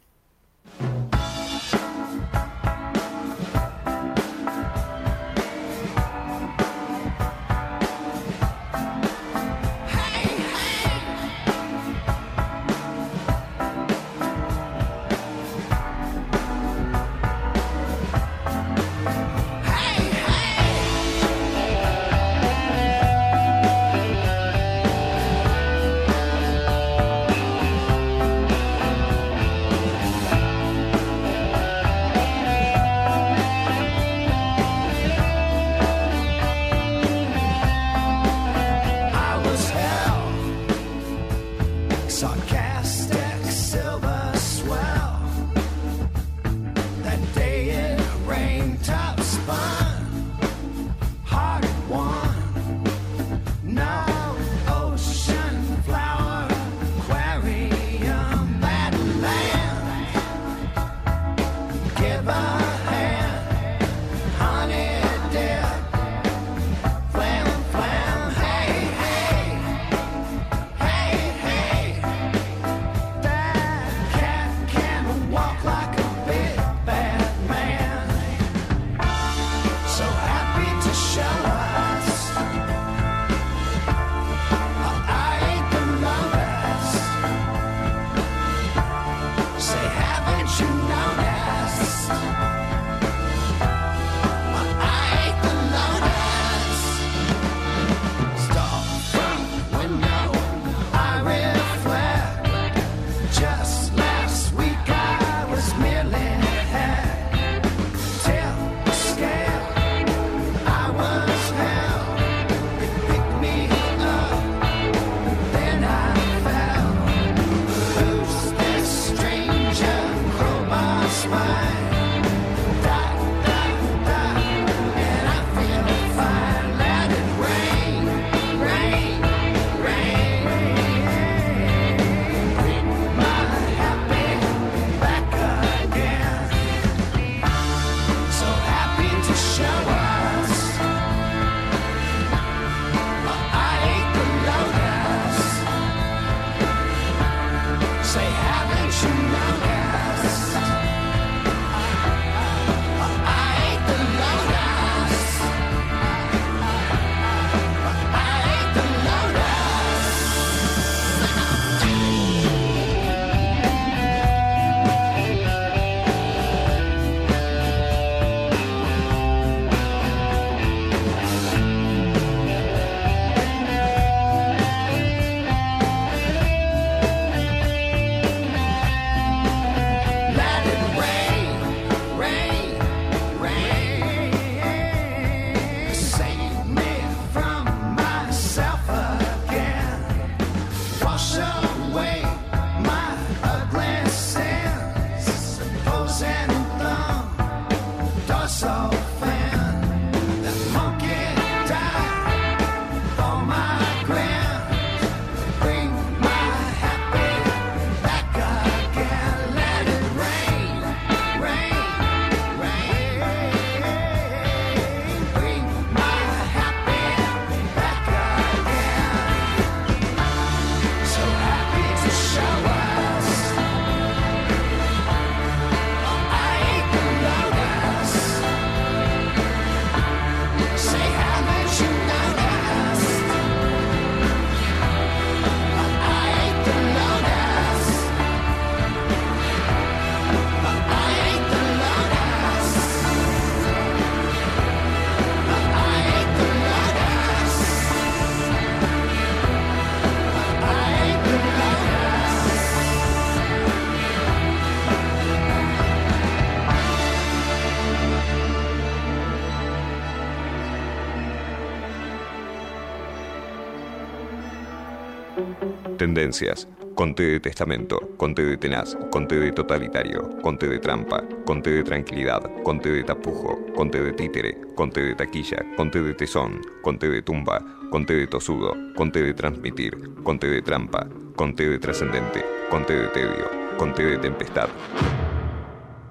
tendencias. Conté de testamento, conté de tenaz, conté de totalitario, conté de trampa, conté de tranquilidad, conté de tapujo, conté de títere, conté de taquilla, conté de tesón, conté de tumba, conté de tosudo, conté de transmitir, conté de trampa, conté de trascendente, conté de tedio, conté de tempestad.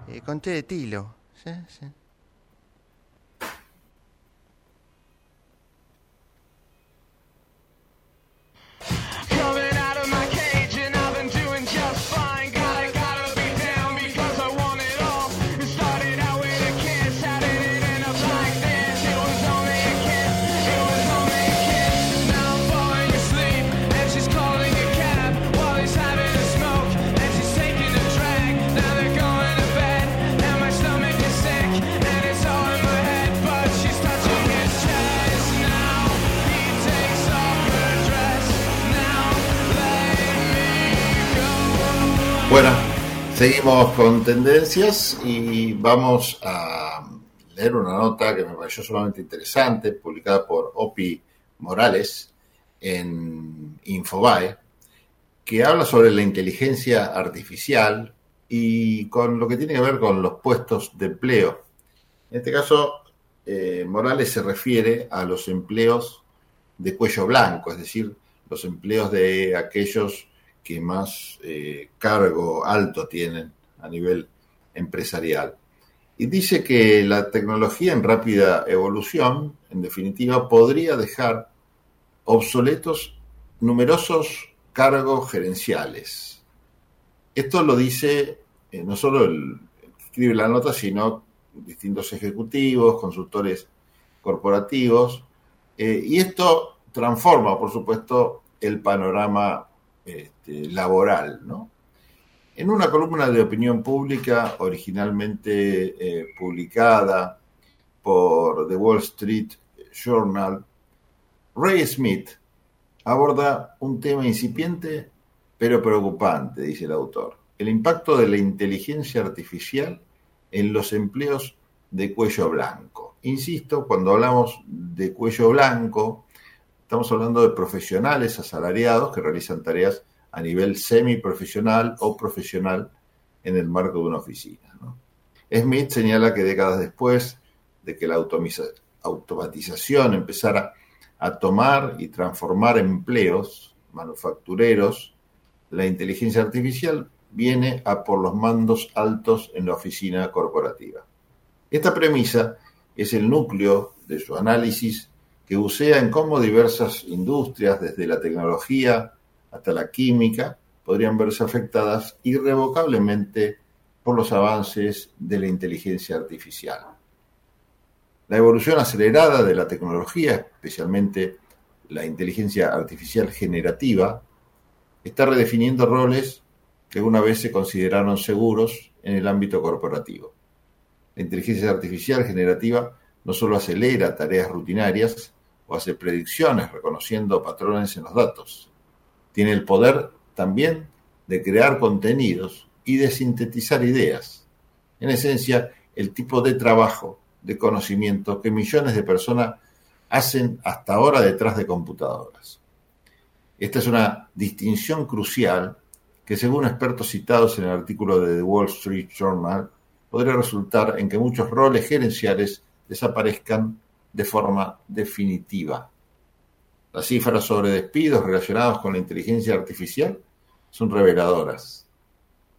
Eh, conté de tilo. Sí, sí. Seguimos con tendencias y vamos a leer una nota que me pareció sumamente interesante, publicada por Opi Morales en Infobae, que habla sobre la inteligencia artificial y con lo que tiene que ver con los puestos de empleo. En este caso, eh, Morales se refiere a los empleos de cuello blanco, es decir, los empleos de aquellos que más eh, cargo alto tienen a nivel empresarial. Y dice que la tecnología en rápida evolución, en definitiva, podría dejar obsoletos numerosos cargos gerenciales. Esto lo dice eh, no solo el que escribe la nota, sino distintos ejecutivos, consultores corporativos, eh, y esto transforma, por supuesto, el panorama este, laboral, ¿no? En una columna de opinión pública originalmente eh, publicada por The Wall Street Journal, Ray Smith aborda un tema incipiente pero preocupante, dice el autor, el impacto de la inteligencia artificial en los empleos de cuello blanco. Insisto, cuando hablamos de cuello blanco, estamos hablando de profesionales asalariados que realizan tareas a nivel semiprofesional o profesional en el marco de una oficina. Smith señala que décadas después de que la automatización empezara a tomar y transformar empleos manufactureros, la inteligencia artificial viene a por los mandos altos en la oficina corporativa. Esta premisa es el núcleo de su análisis que bucea en cómo diversas industrias, desde la tecnología hasta la química, podrían verse afectadas irrevocablemente por los avances de la inteligencia artificial. La evolución acelerada de la tecnología, especialmente la inteligencia artificial generativa, está redefiniendo roles que alguna vez se consideraron seguros en el ámbito corporativo. La inteligencia artificial generativa no solo acelera tareas rutinarias hace predicciones reconociendo patrones en los datos, tiene el poder también de crear contenidos y de sintetizar ideas. En esencia, el tipo de trabajo, de conocimiento que millones de personas hacen hasta ahora detrás de computadoras. Esta es una distinción crucial que, según expertos citados en el artículo de The Wall Street Journal, podría resultar en que muchos roles gerenciales desaparezcan de forma definitiva. Las cifras sobre despidos relacionados con la inteligencia artificial son reveladoras.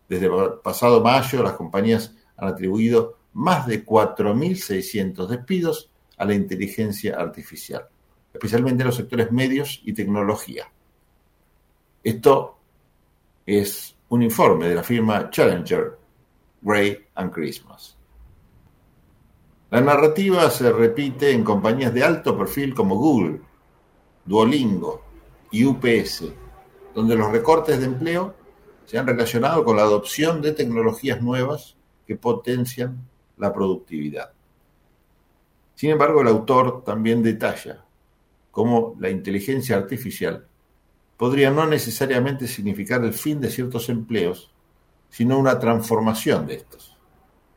Desde pasado mayo, las compañías han atribuido más de 4.600 despidos a la inteligencia artificial, especialmente en los sectores medios y tecnología. Esto es un informe de la firma Challenger, Gray and Christmas. La narrativa se repite en compañías de alto perfil como Google, Duolingo y UPS, donde los recortes de empleo se han relacionado con la adopción de tecnologías nuevas que potencian la productividad. Sin embargo, el autor también detalla cómo la inteligencia artificial podría no necesariamente significar el fin de ciertos empleos, sino una transformación de estos.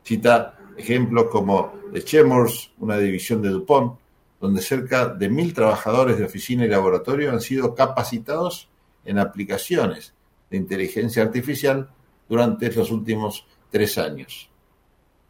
Cita ejemplos como The Chemors, una división de DuPont, donde cerca de mil trabajadores de oficina y laboratorio han sido capacitados en aplicaciones de inteligencia artificial durante los últimos tres años.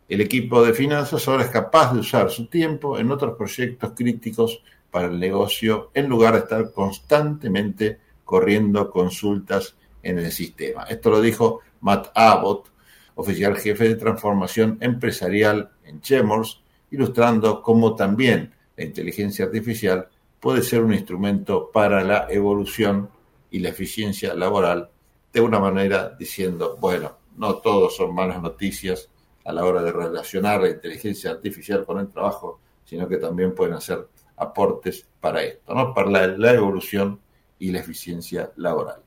El equipo de finanzas ahora es capaz de usar su tiempo en otros proyectos críticos para el negocio en lugar de estar constantemente corriendo consultas en el sistema. Esto lo dijo Matt Abbott, oficial jefe de transformación empresarial en Chemors, ilustrando cómo también la inteligencia artificial puede ser un instrumento para la evolución y la eficiencia laboral, de una manera diciendo, bueno, no todos son malas noticias a la hora de relacionar la inteligencia artificial con el trabajo, sino que también pueden hacer aportes para esto, ¿no? para la, la evolución y la eficiencia laboral.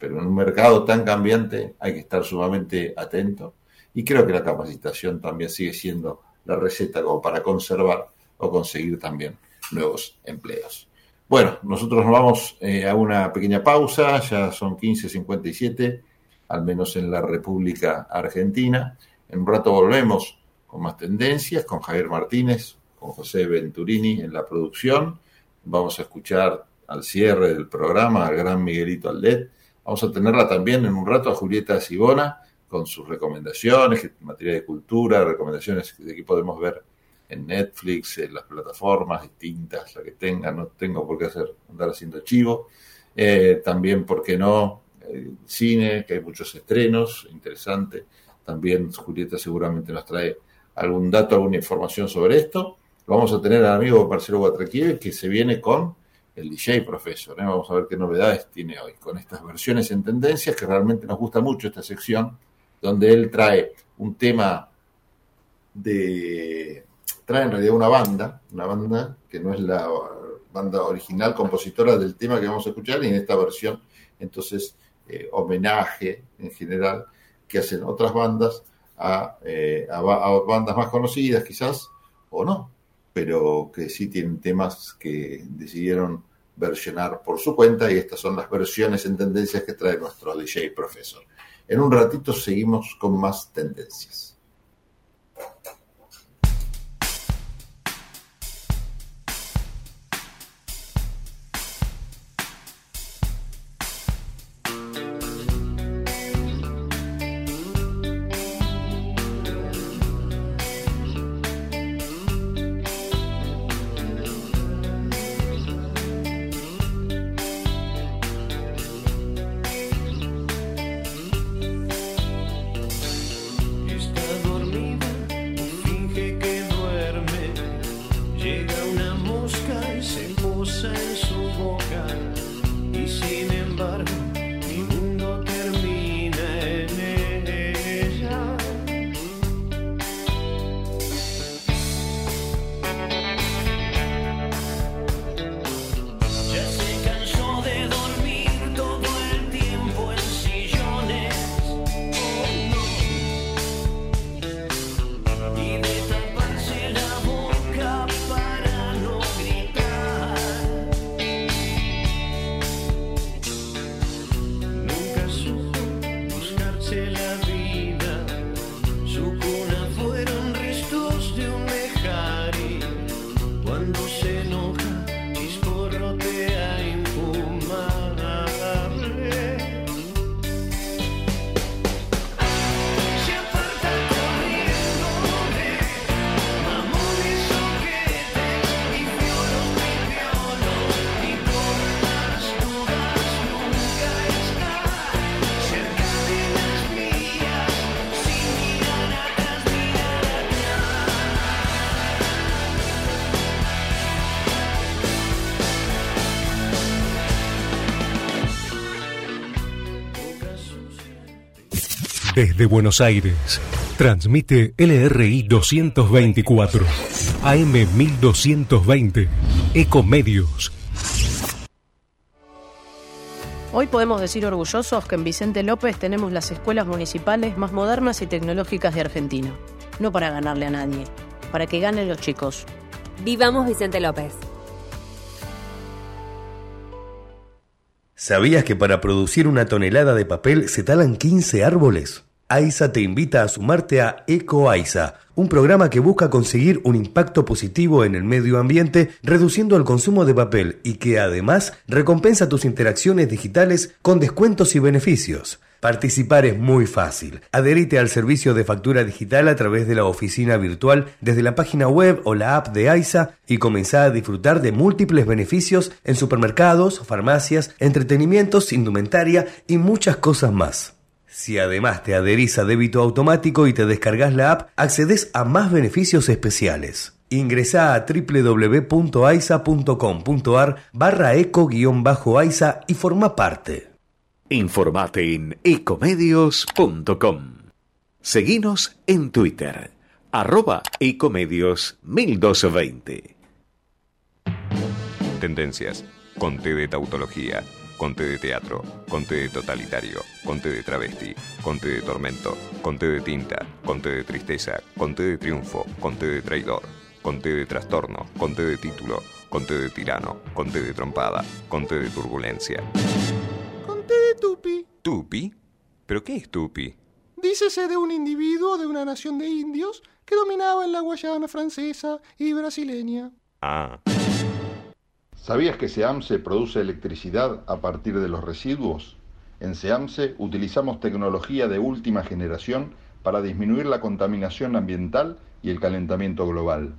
Pero en un mercado tan cambiante hay que estar sumamente atento y creo que la capacitación también sigue siendo la receta como para conservar o conseguir también nuevos empleos. Bueno, nosotros nos vamos eh, a una pequeña pausa, ya son 15.57, al menos en la República Argentina. En un rato volvemos con más tendencias, con Javier Martínez, con José Venturini en la producción. Vamos a escuchar al cierre del programa al gran Miguelito Aldet. Vamos a tenerla también en un rato a Julieta Sibona con sus recomendaciones en materia de cultura, recomendaciones de que podemos ver en Netflix, en las plataformas distintas, la que tengan, no tengo por qué hacer, andar haciendo chivo. Eh, también, ¿por qué no? Eh, cine, que hay muchos estrenos, interesante. También Julieta seguramente nos trae algún dato, alguna información sobre esto. Vamos a tener al amigo Marcelo Guatraquiel que se viene con el DJ Profesor. ¿eh? Vamos a ver qué novedades tiene hoy con estas versiones en tendencias, que realmente nos gusta mucho esta sección, donde él trae un tema de... trae en realidad una banda, una banda que no es la banda original compositora del tema que vamos a escuchar, y en esta versión, entonces, eh, homenaje en general que hacen otras bandas a, eh, a, a bandas más conocidas quizás, o no, pero que sí tienen temas que decidieron versionar por su cuenta y estas son las versiones en tendencias que trae nuestro DJ profesor. En un ratito seguimos con más tendencias. Desde Buenos Aires, transmite LRI 224, AM 1220, Ecomedios. Hoy podemos decir orgullosos que en Vicente López tenemos las escuelas municipales más modernas y tecnológicas de Argentina. No para ganarle a nadie, para que ganen los chicos. Vivamos Vicente López. ¿Sabías que para producir una tonelada de papel se talan 15 árboles? AISA te invita a sumarte a EcoAISA, un programa que busca conseguir un impacto positivo en el medio ambiente reduciendo el consumo de papel y que además recompensa tus interacciones digitales con descuentos y beneficios. Participar es muy fácil. Adherite al servicio de factura digital a través de la oficina virtual desde la página web o la app de AISA y comenzá a disfrutar de múltiples beneficios en supermercados, farmacias, entretenimientos, indumentaria y muchas cosas más. Si además te adherís a débito automático y te descargas la app, accedes a más beneficios especiales. Ingresá a www.aisa.com.ar barra eco-aisa y forma parte. Informate en ecomedios.com. Seguinos en Twitter, arroba ecomedios 1220. Tendencias. Conté de tautología. Conté de teatro. Conté de totalitario. Conté de travesti. Conté de tormento. Conté de tinta. Conté de tristeza. Conté de triunfo. Conté de traidor. Conté de trastorno. Conté de título. Conté de tirano. Conté de trompada. Conté de turbulencia. Conté de Tupi. ¿Tupi? ¿Pero qué es Tupi? Dícese de un individuo de una nación de indios que dominaba en la Guayana francesa y brasileña. Ah. ¿Sabías que SEAMSE produce electricidad a partir de los residuos? En SEAMSE utilizamos tecnología de última generación para disminuir la contaminación ambiental y el calentamiento global.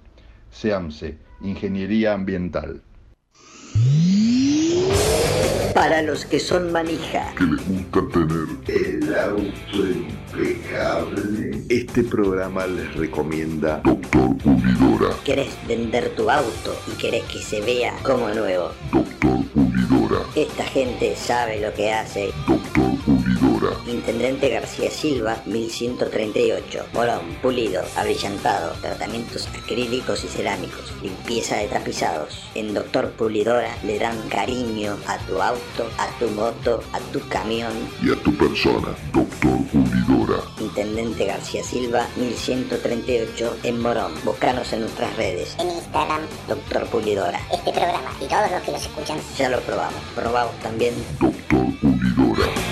SEAMSE, Ingeniería Ambiental. Para los que son manija. Que les gusta tener el auto impecable. Este programa les recomienda Doctor Pulidora. ¿Querés vender tu auto y querés que se vea como nuevo? Doctor Pulidora. Esta gente sabe lo que hace. Doctor Pulidora. Intendente García Silva, 1138. Morón, pulido, abrillantado, tratamientos acrílicos y cerámicos, limpieza de tapizados. En Doctor Pulidora le dan cariño a tu auto, a tu moto, a tu camión. Y a tu persona, Doctor Pulidora. Intendente García Silva, 1138 en Morón. Búscanos en nuestras redes. En Instagram, Doctor Pulidora. este programa y todos los que los escuchan. Ya lo probamos. Probamos también. Doctor Pulidora.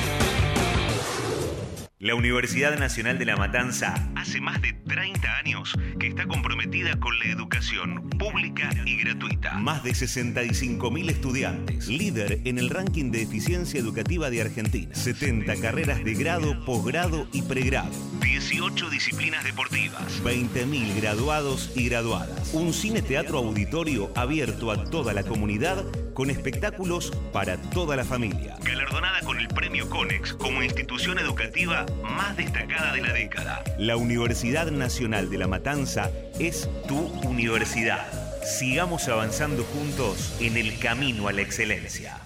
La Universidad Nacional de La Matanza hace más de 30 años que está comprometida con la educación pública y gratuita. Más de 65.000 estudiantes, líder en el ranking de eficiencia educativa de Argentina. 70 carreras de grado, posgrado y pregrado. 18 disciplinas deportivas. 20.000 graduados y graduadas. Un cine teatro auditorio abierto a toda la comunidad con espectáculos para toda la familia. Galardonada con el premio CONEX como institución educativa más destacada de la década. La Universidad Nacional de La Matanza es tu universidad. Sigamos avanzando juntos en el camino a la excelencia.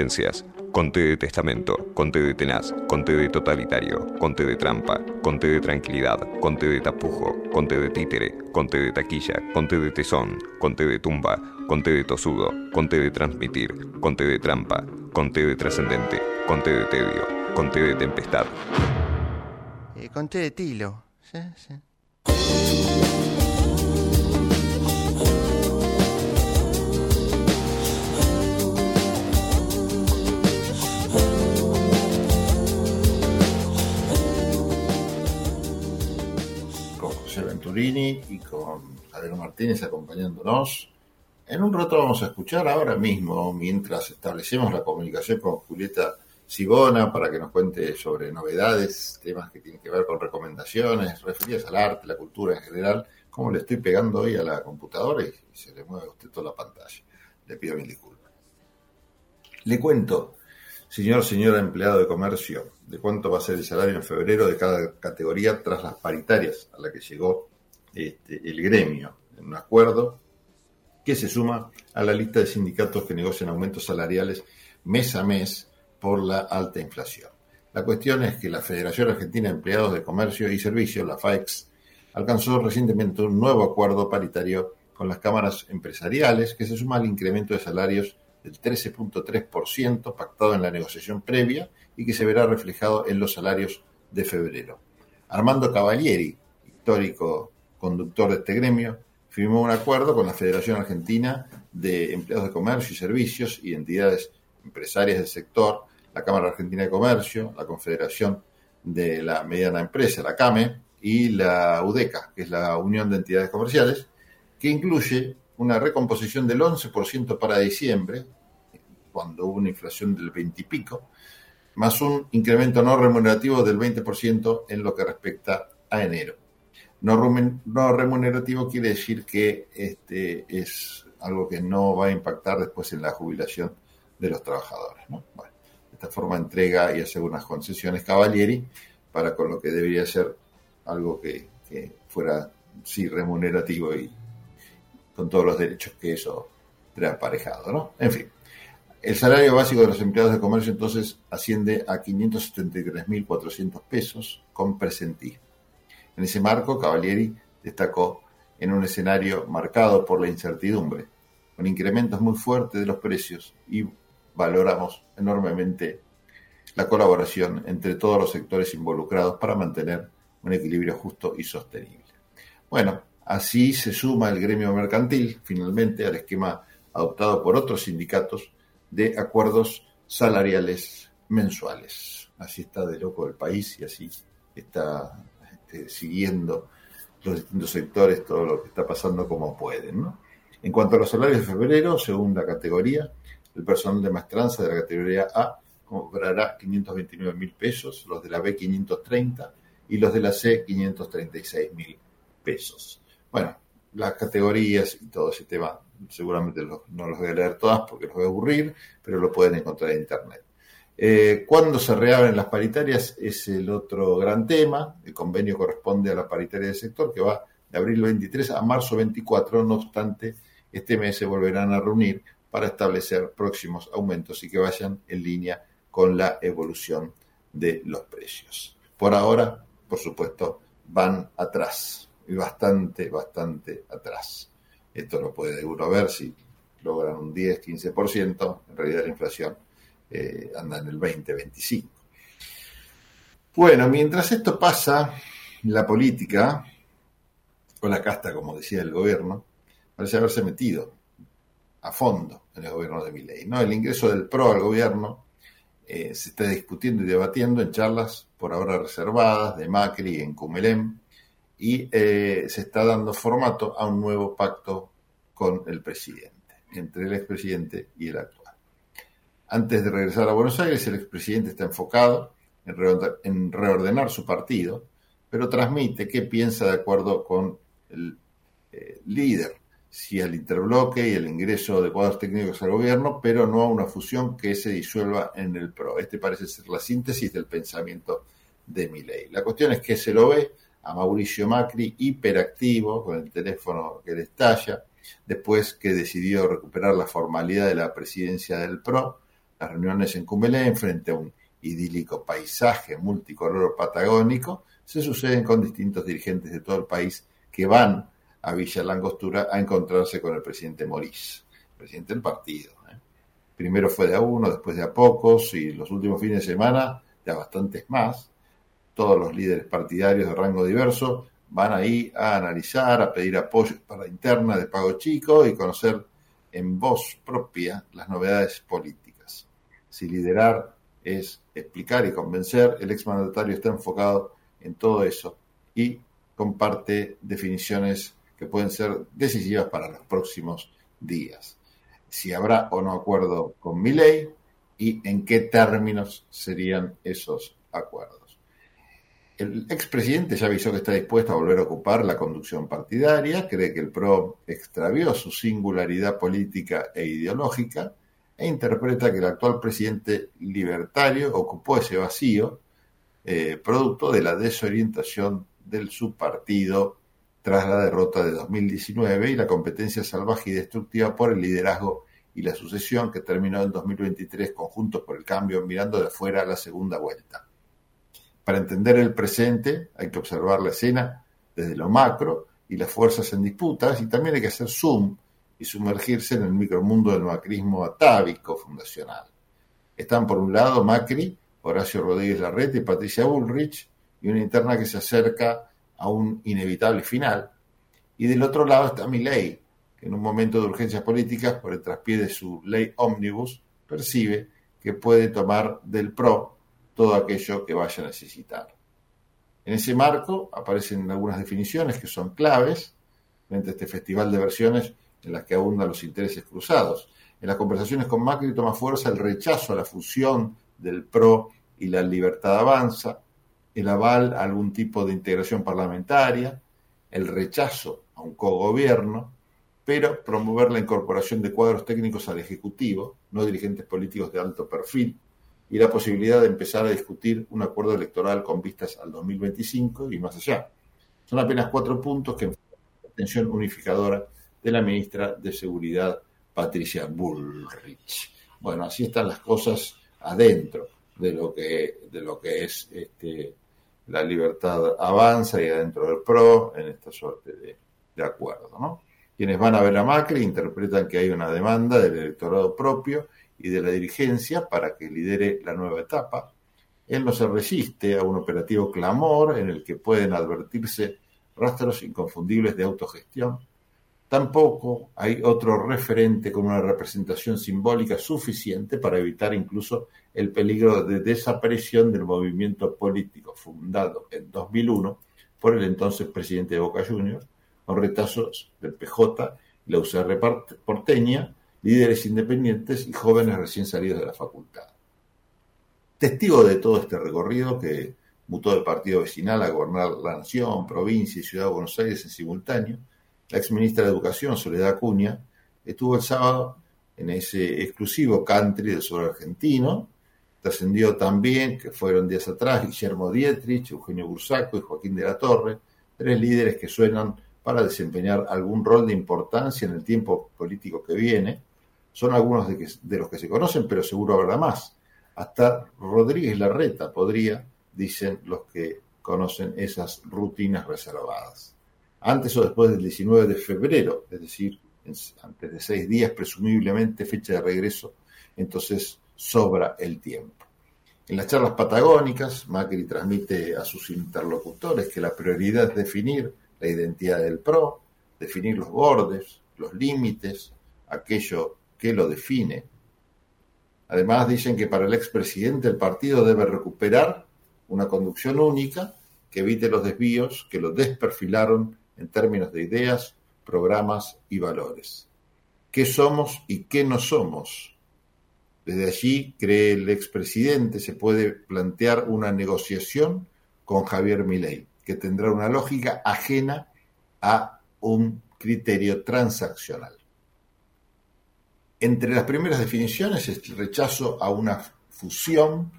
Tendencias. Conté de testamento, conté de tenaz, conté de totalitario, conté de trampa, conté de tranquilidad, conté de tapujo, conté de títere, conté de taquilla, conté de tesón, conté de tumba, conté de tosudo, conté de transmitir, conté de trampa, conté de trascendente, conté de tedio, conté de tempestad. Eh, conté de tilo. Sí, sí. José Venturini y con Javier Martínez acompañándonos. En un rato vamos a escuchar ahora mismo, mientras establecemos la comunicación con Julieta Sigona para que nos cuente sobre novedades, temas que tienen que ver con recomendaciones referidas al arte, la cultura en general, como le estoy pegando hoy a la computadora y se le mueve a usted toda la pantalla. Le pido mil disculpas. Le cuento, señor, señora empleado de comercio, de cuánto va a ser el salario en febrero de cada categoría tras las paritarias a la que llegó este, el gremio en un acuerdo que se suma a la lista de sindicatos que negocian aumentos salariales mes a mes por la alta inflación. La cuestión es que la Federación Argentina de Empleados de Comercio y Servicios, la FAEX, alcanzó recientemente un nuevo acuerdo paritario con las cámaras empresariales que se suma al incremento de salarios del 13.3% pactado en la negociación previa y que se verá reflejado en los salarios de febrero. Armando Cavalieri, histórico conductor de este gremio, firmó un acuerdo con la Federación Argentina de Empleados de Comercio y Servicios y entidades empresarias del sector, la Cámara Argentina de Comercio, la Confederación de la Mediana Empresa, la CAME, y la UDECA, que es la Unión de Entidades Comerciales, que incluye una recomposición del 11% para diciembre, cuando hubo una inflación del 20 y pico, más un incremento no remunerativo del 20% en lo que respecta a enero. No, remunerativo quiere decir que este es algo que no va a impactar después en la jubilación de los trabajadores. ¿no? Bueno, de esta forma entrega y hace unas concesiones Cavalieri para con lo que debería ser algo que, que fuera sí remunerativo y con todos los derechos que eso trae aparejado, ¿no? En fin, el salario básico de los empleados de comercio entonces asciende a 573.400 pesos con presentismo. En ese marco, Cavalieri destacó en un escenario marcado por la incertidumbre, con incrementos muy fuertes de los precios y valoramos enormemente la colaboración entre todos los sectores involucrados para mantener un equilibrio justo y sostenible. Bueno, así se suma el gremio mercantil finalmente al esquema adoptado por otros sindicatos de acuerdos salariales mensuales. Así está de loco el país y así está este, siguiendo los distintos sectores todo lo que está pasando como pueden. ¿no? En cuanto a los salarios de febrero, segunda categoría, el personal de maestranza de la categoría A cobrará 529 mil pesos, los de la B 530 y los de la C 536 mil pesos. Bueno, las categorías y todo ese tema seguramente los- no los voy a leer todas porque los voy a aburrir, pero lo pueden encontrar en internet. Eh, ¿Cuándo se reabren las paritarias? Es el otro gran tema. El convenio corresponde a la paritaria del sector que va de abril 23 a marzo 24. No obstante, este mes se volverán a reunir para establecer próximos aumentos y que vayan en línea con la evolución de los precios. Por ahora, por supuesto, van atrás y bastante, bastante atrás. Esto lo puede uno ver si logran un 10, 15%, en realidad la inflación eh, anda en el 20, 25. Bueno, mientras esto pasa, la política, o la casta, como decía el gobierno, parece haberse metido a fondo en el gobierno de Milei. ¿no? El ingreso del PRO al gobierno eh, se está discutiendo y debatiendo en charlas por ahora reservadas de Macri en Cumelem y eh, se está dando formato a un nuevo pacto con el presidente, entre el expresidente y el actual. Antes de regresar a Buenos Aires, el expresidente está enfocado en reordenar, en reordenar su partido, pero transmite que piensa de acuerdo con el eh, líder, si al interbloque y el ingreso de cuadros técnicos al gobierno, pero no a una fusión que se disuelva en el PRO. Este parece ser la síntesis del pensamiento de Milei. La cuestión es que se lo ve a Mauricio Macri hiperactivo, con el teléfono que le estalla, después que decidió recuperar la formalidad de la presidencia del PRO, las reuniones en Cumelén frente a un idílico paisaje multicolor patagónico se suceden con distintos dirigentes de todo el país que van a Villa Langostura a encontrarse con el presidente Morís, presidente del partido. ¿eh? Primero fue de a uno, después de a pocos y los últimos fines de semana de a bastantes más. Todos los líderes partidarios de rango diverso van ahí a analizar, a pedir apoyo para interna de Pago Chico y conocer en voz propia las novedades políticas. Si liderar es explicar y convencer, el exmandatario está enfocado en todo eso y comparte definiciones que pueden ser decisivas para los próximos días. Si habrá o no acuerdo con mi ley y en qué términos serían esos acuerdos. El expresidente ya avisó que está dispuesto a volver a ocupar la conducción partidaria, cree que el PRO extravió su singularidad política e ideológica e interpreta que el actual presidente libertario ocupó ese vacío eh, producto de la desorientación del subpartido tras la derrota de 2019 y la competencia salvaje y destructiva por el liderazgo y la sucesión que terminó en 2023 conjuntos por el cambio mirando de afuera la segunda vuelta. Para entender el presente hay que observar la escena desde lo macro y las fuerzas en disputas y también hay que hacer zoom y sumergirse en el micromundo del macrismo atávico fundacional. Están por un lado Macri, Horacio Rodríguez Larreta y Patricia Bullrich y una interna que se acerca a un inevitable final. Y del otro lado está Milei, que en un momento de urgencias políticas, por el traspié de su ley ómnibus, percibe que puede tomar del PRO todo aquello que vaya a necesitar. En ese marco aparecen algunas definiciones que son claves frente a este festival de versiones en las que abundan los intereses cruzados. En las conversaciones con Macri toma fuerza el rechazo a la fusión del PRO y la libertad avanza, el aval a algún tipo de integración parlamentaria, el rechazo a un cogobierno, pero promover la incorporación de cuadros técnicos al Ejecutivo, no dirigentes políticos de alto perfil, y la posibilidad de empezar a discutir un acuerdo electoral con vistas al 2025 y más allá. Son apenas cuatro puntos que la atención unificadora de la ministra de Seguridad, Patricia Bullrich. Bueno, así están las cosas adentro de lo que, de lo que es este, la libertad avanza y adentro del PRO en esta suerte de, de acuerdo. ¿no? Quienes van a ver a Macri interpretan que hay una demanda del electorado propio y de la dirigencia para que lidere la nueva etapa. Él no se resiste a un operativo clamor en el que pueden advertirse rastros inconfundibles de autogestión. Tampoco hay otro referente con una representación simbólica suficiente para evitar incluso el peligro de desaparición del movimiento político fundado en 2001 por el entonces presidente de Boca Juniors, con retazos del PJ la UCR porteña, líderes independientes y jóvenes recién salidos de la facultad. Testigo de todo este recorrido que mutó del partido vecinal a gobernar la nación, provincia y ciudad de Buenos Aires en simultáneo, la exministra de Educación, Soledad Acuña, estuvo el sábado en ese exclusivo country del sur argentino. Trascendió también que fueron días atrás Guillermo Dietrich, Eugenio Bursaco y Joaquín de la Torre, tres líderes que suenan para desempeñar algún rol de importancia en el tiempo político que viene son algunos de, los que se conocen, pero seguro habrá más. Hasta Rodríguez Larreta podría, dicen los que conocen esas rutinas reservadas. Antes o después del 19 de febrero, es decir, antes de seis días, presumiblemente fecha de regreso, entonces sobra el tiempo. En las charlas patagónicas, Macri transmite a sus interlocutores que la prioridad es definir la identidad del PRO, definir los bordes, los límites, aquello que lo define. Además, dicen que para el expresidente el partido debe recuperar una conducción única que evite los desvíos que lo desperfilaron en términos de ideas, programas y valores. ¿Qué somos y qué no somos? Desde allí, cree el expresidente, se puede plantear una negociación con Javier Milei, que tendrá una lógica ajena a un criterio transaccional. Entre las primeras definiciones es el rechazo a una fusión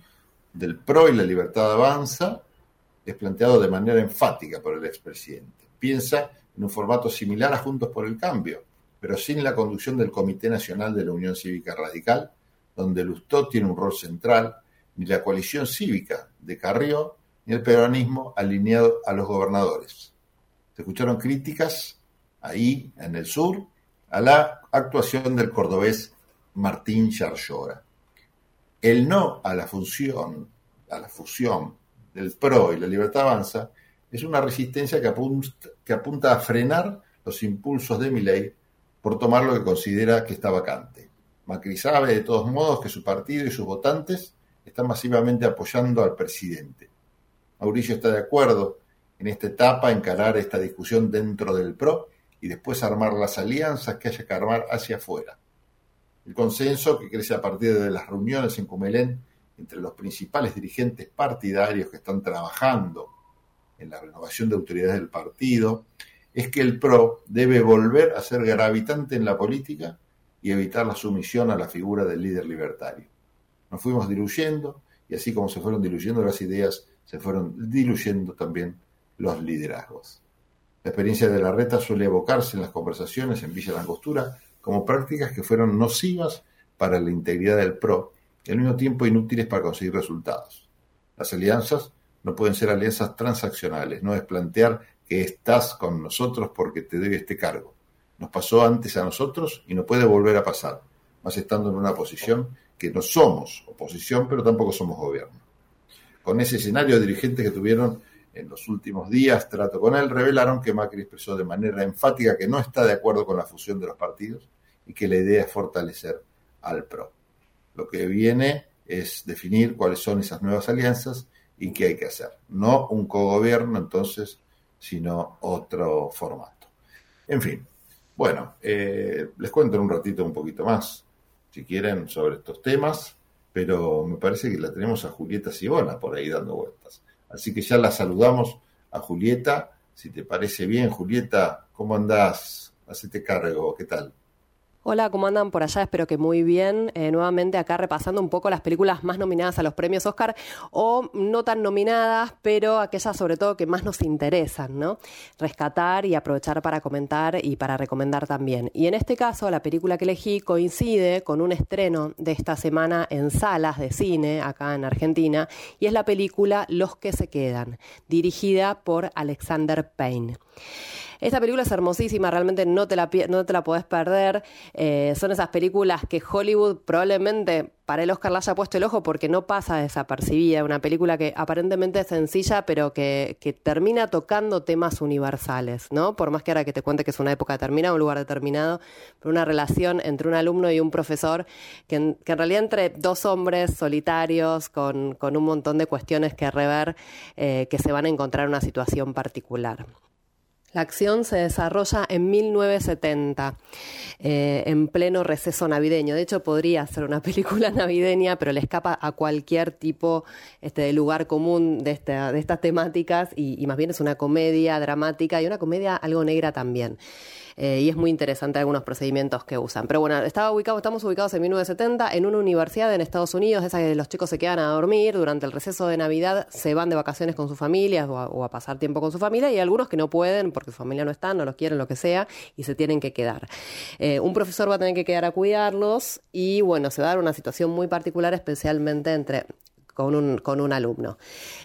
del PRO y la libertad avanza, es planteado de manera enfática por el expresidente. Piensa en un formato similar a Juntos por el Cambio, pero sin la conducción del Comité Nacional de la Unión Cívica Radical, donde Lustó tiene un rol central, ni la coalición cívica de Carrió, ni el peronismo alineado a los gobernadores. Se escucharon críticas ahí, en el sur, a la actuación del cordobés Martín Charllora. El no a la función, a la fusión del PRO y la Libertad Avanza es una resistencia que apunta, que apunta a frenar los impulsos de Milei por tomar lo que considera que está vacante. Macri sabe de todos modos que su partido y sus votantes están masivamente apoyando al presidente. Mauricio está de acuerdo en esta etapa encarar esta discusión dentro del PRO y después armar las alianzas que haya que armar hacia afuera. El consenso que crece a partir de las reuniones en Cumelén entre los principales dirigentes partidarios que están trabajando en la renovación de autoridades del partido es que el PRO debe volver a ser gravitante en la política y evitar la sumisión a la figura del líder libertario. Nos fuimos diluyendo y así como se fueron diluyendo las ideas, se fueron diluyendo también los liderazgos. La experiencia de la reta suele evocarse en las conversaciones en Villa Langostura como prácticas que fueron nocivas para la integridad del PRO y al mismo tiempo inútiles para conseguir resultados. Las alianzas no pueden ser alianzas transaccionales, no es plantear que estás con nosotros porque te debe este cargo. Nos pasó antes a nosotros y no puede volver a pasar, más estando en una posición que no somos oposición, pero tampoco somos gobierno. Con ese escenario, dirigentes que tuvieron en los últimos días trato con él revelaron que Macri expresó de manera enfática que no está de acuerdo con la fusión de los partidos y que la idea es fortalecer al PRO. Lo que viene es definir cuáles son esas nuevas alianzas y qué hay que hacer. No un cogobierno, entonces, sino otro formato. En fin, bueno, eh, les cuento en un ratito un poquito más, si quieren, sobre estos temas, pero me parece que la tenemos a Julieta Sibona por ahí dando vueltas. Así que ya la saludamos a Julieta. Si te parece bien, Julieta, ¿cómo andás? Hacete cargo, ¿qué tal? Hola, ¿cómo andan por allá? Espero que muy bien. Eh, nuevamente acá repasando un poco las películas más nominadas a los premios Oscar o no tan nominadas, pero aquellas sobre todo que más nos interesan, ¿no? Rescatar y aprovechar para comentar y para recomendar también. Y en este caso, la película que elegí coincide con un estreno de esta semana en salas de cine acá en Argentina y es la película Los que se quedan, dirigida por Alexander Payne. Esta película es hermosísima, realmente no te la, no te la podés perder. Eh, son esas películas que Hollywood probablemente para el Oscar la haya puesto el ojo porque no pasa desapercibida. Una película que aparentemente es sencilla, pero que, termina tocando temas universales, ¿no? Por más que ahora que te cuente que es una época determinada, un lugar determinado, pero una relación entre un alumno y un profesor que en, realidad entre dos hombres solitarios con, un montón de cuestiones que rever, eh, que se van a encontrar en una situación particular. La acción se desarrolla en 1970, eh, en pleno receso navideño. De hecho, podría ser una [LAUGHS] película navideña, pero le escapa a cualquier tipo este, de lugar común de, de estas temáticas y, y más bien es una comedia dramática y una comedia algo negra también. Eh, y es muy interesante algunos procedimientos que usan. Pero bueno, estamos ubicados en 1970 en una universidad en Estados Unidos, esa que los chicos se quedan a dormir durante el receso de Navidad, se van de vacaciones con sus familias o a, pasar tiempo con su familia y algunos que no pueden porque su familia no está, no los quieren, lo que sea, y se tienen que quedar. Eh, un profesor va a tener que quedar a cuidarlos y bueno, se va a dar una situación muy particular, especialmente entre con un, con un alumno.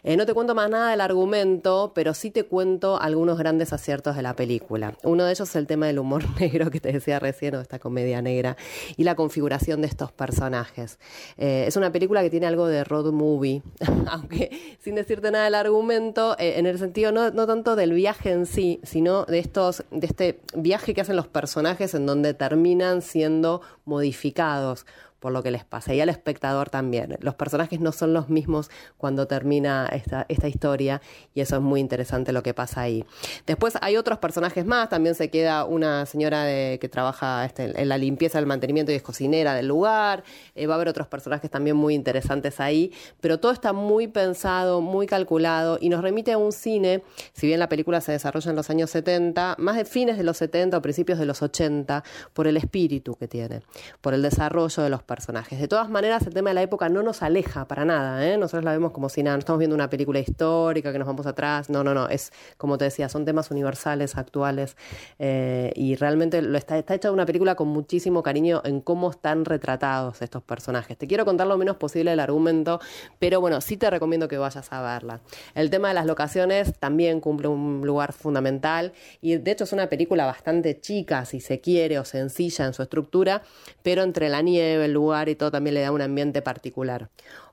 Eh, no te cuento más nada del argumento, pero sí te cuento algunos grandes aciertos de la película. Uno de ellos es el tema del humor [LAUGHS] negro que te decía recién, o esta comedia negra, y la configuración de estos personajes. Eh, es una película que tiene algo de road movie, [LAUGHS] aunque sin decirte nada del argumento, eh, en el sentido no, no tanto del viaje en sí, sino de, estos, de este viaje que hacen los personajes en donde terminan siendo modificados por lo que les pasa y al espectador también. Los personajes no son los mismos cuando termina esta, esta historia y eso es muy interesante lo que pasa ahí. Después hay otros personajes más, también se queda una señora de, que trabaja este, en la limpieza, el mantenimiento y es cocinera del lugar, eh, va a haber otros personajes también muy interesantes ahí, pero todo está muy pensado, muy calculado y nos remite a un cine, si bien la película se desarrolla en los años 70, más de fines de los 70 o principios de los 80, por el espíritu que tiene, por el desarrollo de los personajes De todas maneras, el tema de la época no nos aleja para nada, ¿eh? nosotros la vemos como si nada, no estamos viendo una película histórica que nos vamos atrás, no, no, no, es como te decía, son temas universales, actuales, eh, y realmente lo está, está hecha una película con muchísimo cariño en cómo están retratados estos personajes. Te quiero contar lo menos posible el argumento, pero bueno, sí te recomiendo que vayas a verla. El tema de las locaciones también cumple un lugar fundamental y de hecho es una película bastante chica, si se quiere, o sencilla en su estructura, pero entre la nieve, el lugar y todo también le da un ambiente particular.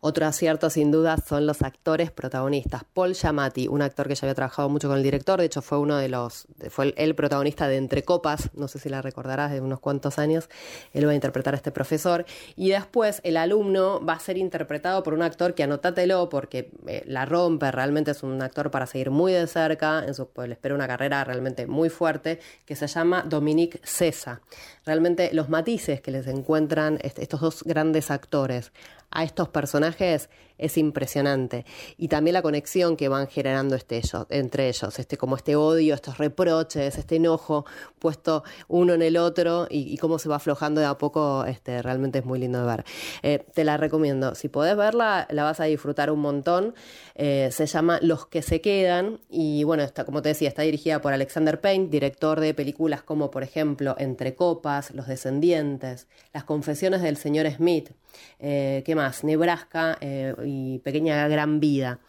Otro acierto, sin duda, son los actores protagonistas. Paul Giamatti, un actor que ya había trabajado mucho con el director, de hecho fue uno de los, fue el, protagonista de Entre Copas, no sé si la recordarás, de unos cuantos años, él va a interpretar a este profesor. Y después el alumno va a ser interpretado por un actor que anótatelo porque eh, la rompe, realmente es un actor para seguir muy de cerca, en su, pues, le espera una carrera realmente muy fuerte, que se llama Dominique Cesa. Realmente los matices que les encuentran estos dos grandes actores a estos personajes es impresionante. Y también la conexión que van generando este entre ellos, este, como este odio, estos reproches, este enojo puesto uno en el otro y, cómo se va aflojando de a poco, este, realmente es muy lindo de ver. Eh, te la recomiendo. Si podés verla, la vas a disfrutar un montón. Eh, se llama Los que se quedan y bueno, está, como te decía, está dirigida por Alexander Payne, director de películas como por ejemplo Entre Copas, Los Descendientes, Las Confesiones del Señor Smith, eh, ¿qué más? Nebraska y Pequeña Gran Vida.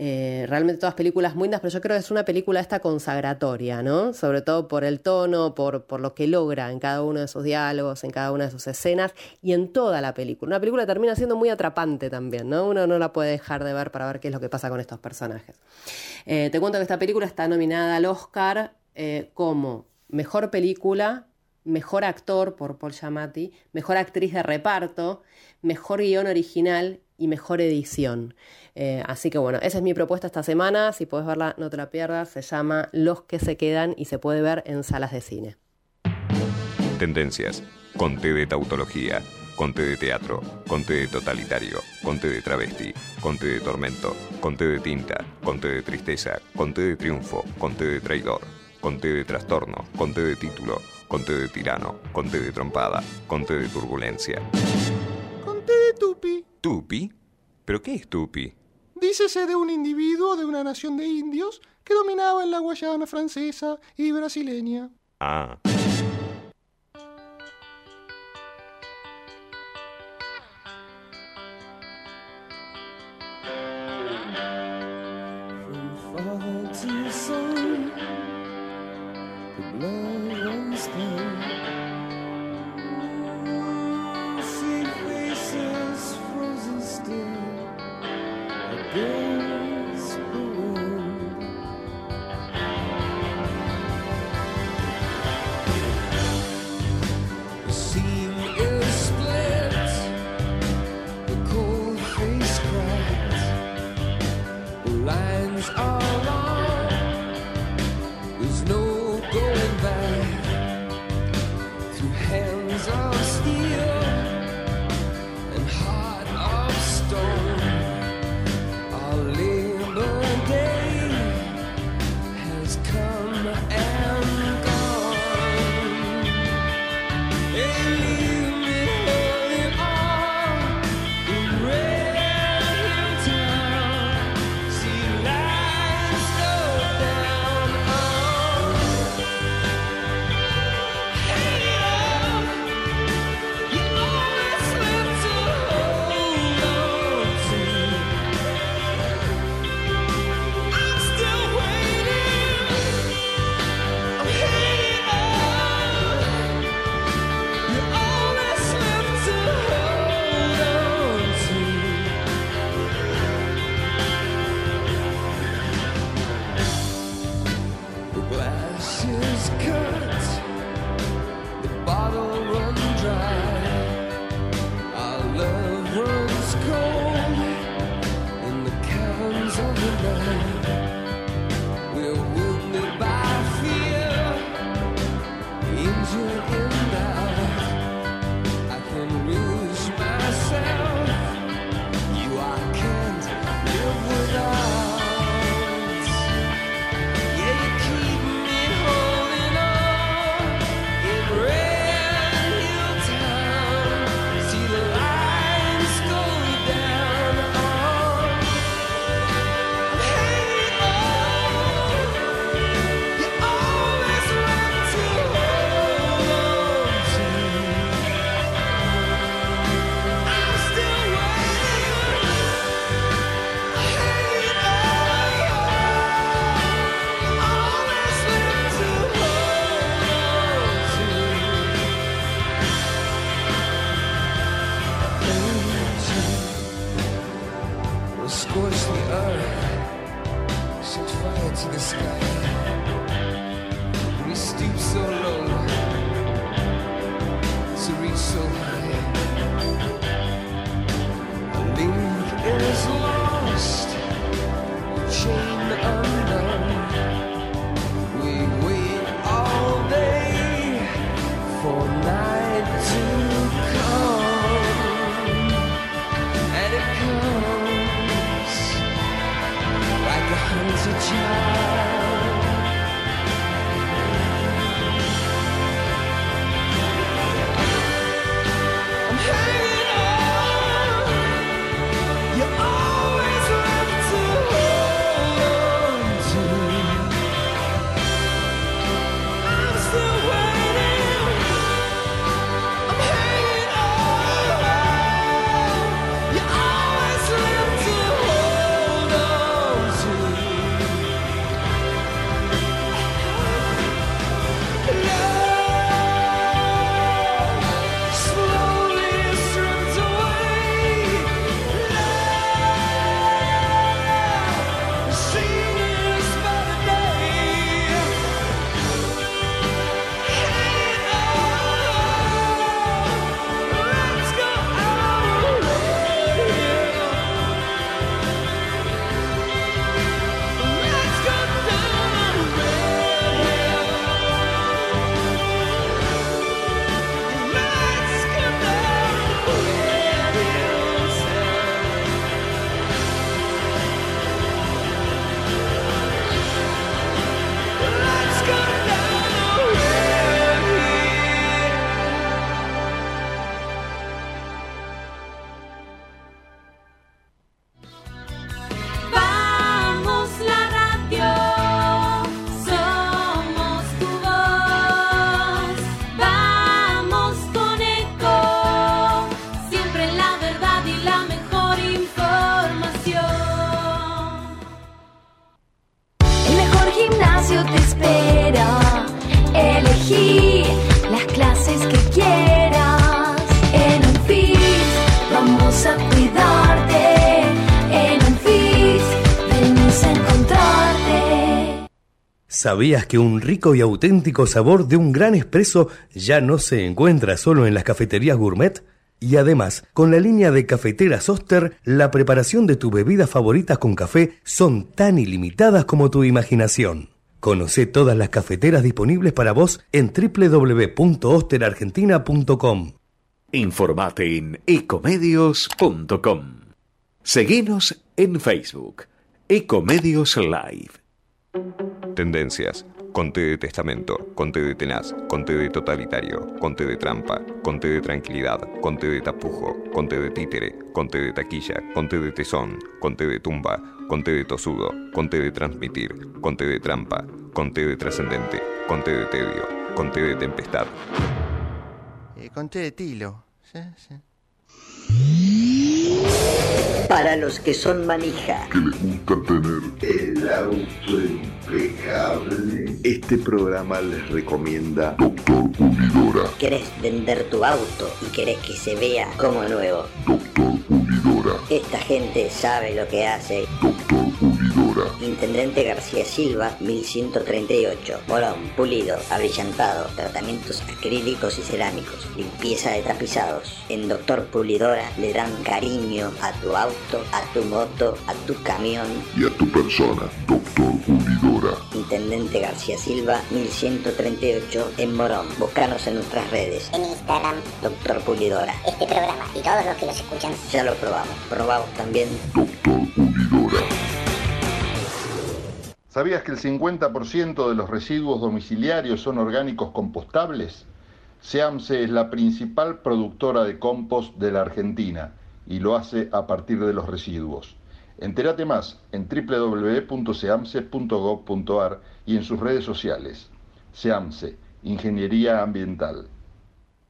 Eh, realmente todas películas muy lindas, pero yo creo que es una película esta consagratoria, ¿no? Sobre todo por el tono, por, por lo que logra en cada uno de sus diálogos, en cada una de sus escenas y en toda la película. Una película termina siendo muy atrapante también, ¿no? Uno no la puede dejar de ver para ver qué es lo que pasa con estos personajes. Eh, te cuento que esta película está nominada al Oscar eh, como Mejor Película, Mejor Actor por Paul Giamatti, Mejor Actriz de Reparto, Mejor Guión Original y mejor edición. Eh, así que bueno, esa es mi propuesta esta semana. Si puedes verla, no te la pierdas. Se llama Los que se quedan y se puede ver en salas de cine. Tendencias. Conte de tautología. Conte de teatro. Conte de totalitario. Conte de travesti. Conte de tormento. Conte de tinta. Conte de tristeza. Conte de triunfo. Conte de traidor. Conte de trastorno. Conte de título. Conte de tirano. Conte de trompada. Conte de turbulencia. Conte de tupi. ¿Tupi? ¿Pero qué es Tupi? Dícese de un individuo de una nación de indios que dominaba en la Guayana francesa y brasileña. Ah. ¿Sabías que un rico y auténtico sabor de un gran espresso ya no se encuentra solo en las cafeterías gourmet? Y además, con la línea de cafeteras Oster, la preparación de tus bebidas favoritas con café son tan ilimitadas como tu imaginación. Conoce todas las cafeteras disponibles para vos en www.osterargentina.com. Informate en ecomedios.com. Seguinos en Facebook, Ecomedios Live. Tendencias. Conte de testamento, conte de tenaz, conte de totalitario, conte de trampa, conte de tranquilidad, conte de tapujo, conte de títere, conte de taquilla, conte de tesón, conte de tumba, conte de tosudo, conte de transmitir, conte de trampa, conte de trascendente, conte de tedio, conte de tempestad. Eh, conté de tilo. Sí, sí. Para los que son manija. que les gusta tener el auto impecable. Este programa les recomienda Doctor Pulidora. ¿Querés vender tu auto y querés que se vea como nuevo? Doctor Pulidora. Esta gente sabe lo que hace. Doctor Pulidora. Intendente García Silva, 1138. Morón, pulido, abrillantado, tratamientos acrílicos y cerámicos, limpieza de tapizados. En Doctor Pulidora le dan cariño a tu auto, a tu moto, a tu camión. Y a tu persona, Doctor Pulidora. Intendente García Silva, 1138 en Morón. Búscanos en nuestras redes. En Instagram, Doctor Pulidora. este programa y todos los que los escuchan. Ya lo probamos. Probamos también. ¿Sabías que el 50% de los residuos domiciliarios son orgánicos compostables? SEAMSE es la principal productora de compost de la Argentina y lo hace a partir de los residuos. Entérate más en www.seamse.gov.ar y en sus redes sociales. SEAMSE, Ingeniería Ambiental.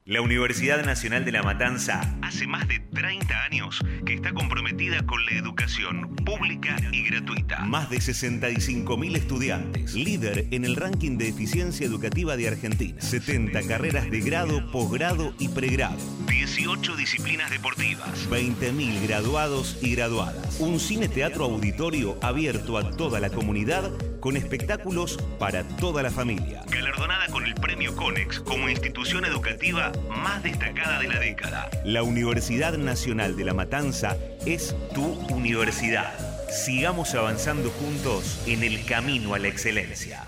La Universidad Nacional de La Matanza hace más de 30 años que está comprometida con la educación pública y gratuita. Más de 65.000 estudiantes. Líder en el ranking de eficiencia educativa de Argentina. 70 carreras de grado, posgrado y pregrado. 18 disciplinas deportivas. 20.000 graduados y graduadas. Un cine teatro auditorio abierto a toda la comunidad con espectáculos para toda la familia. Galardonada con el premio CONEX como institución educativa más destacada de la década. La Universidad Nacional de La Matanza es tu universidad. Sigamos avanzando juntos en el camino a la excelencia.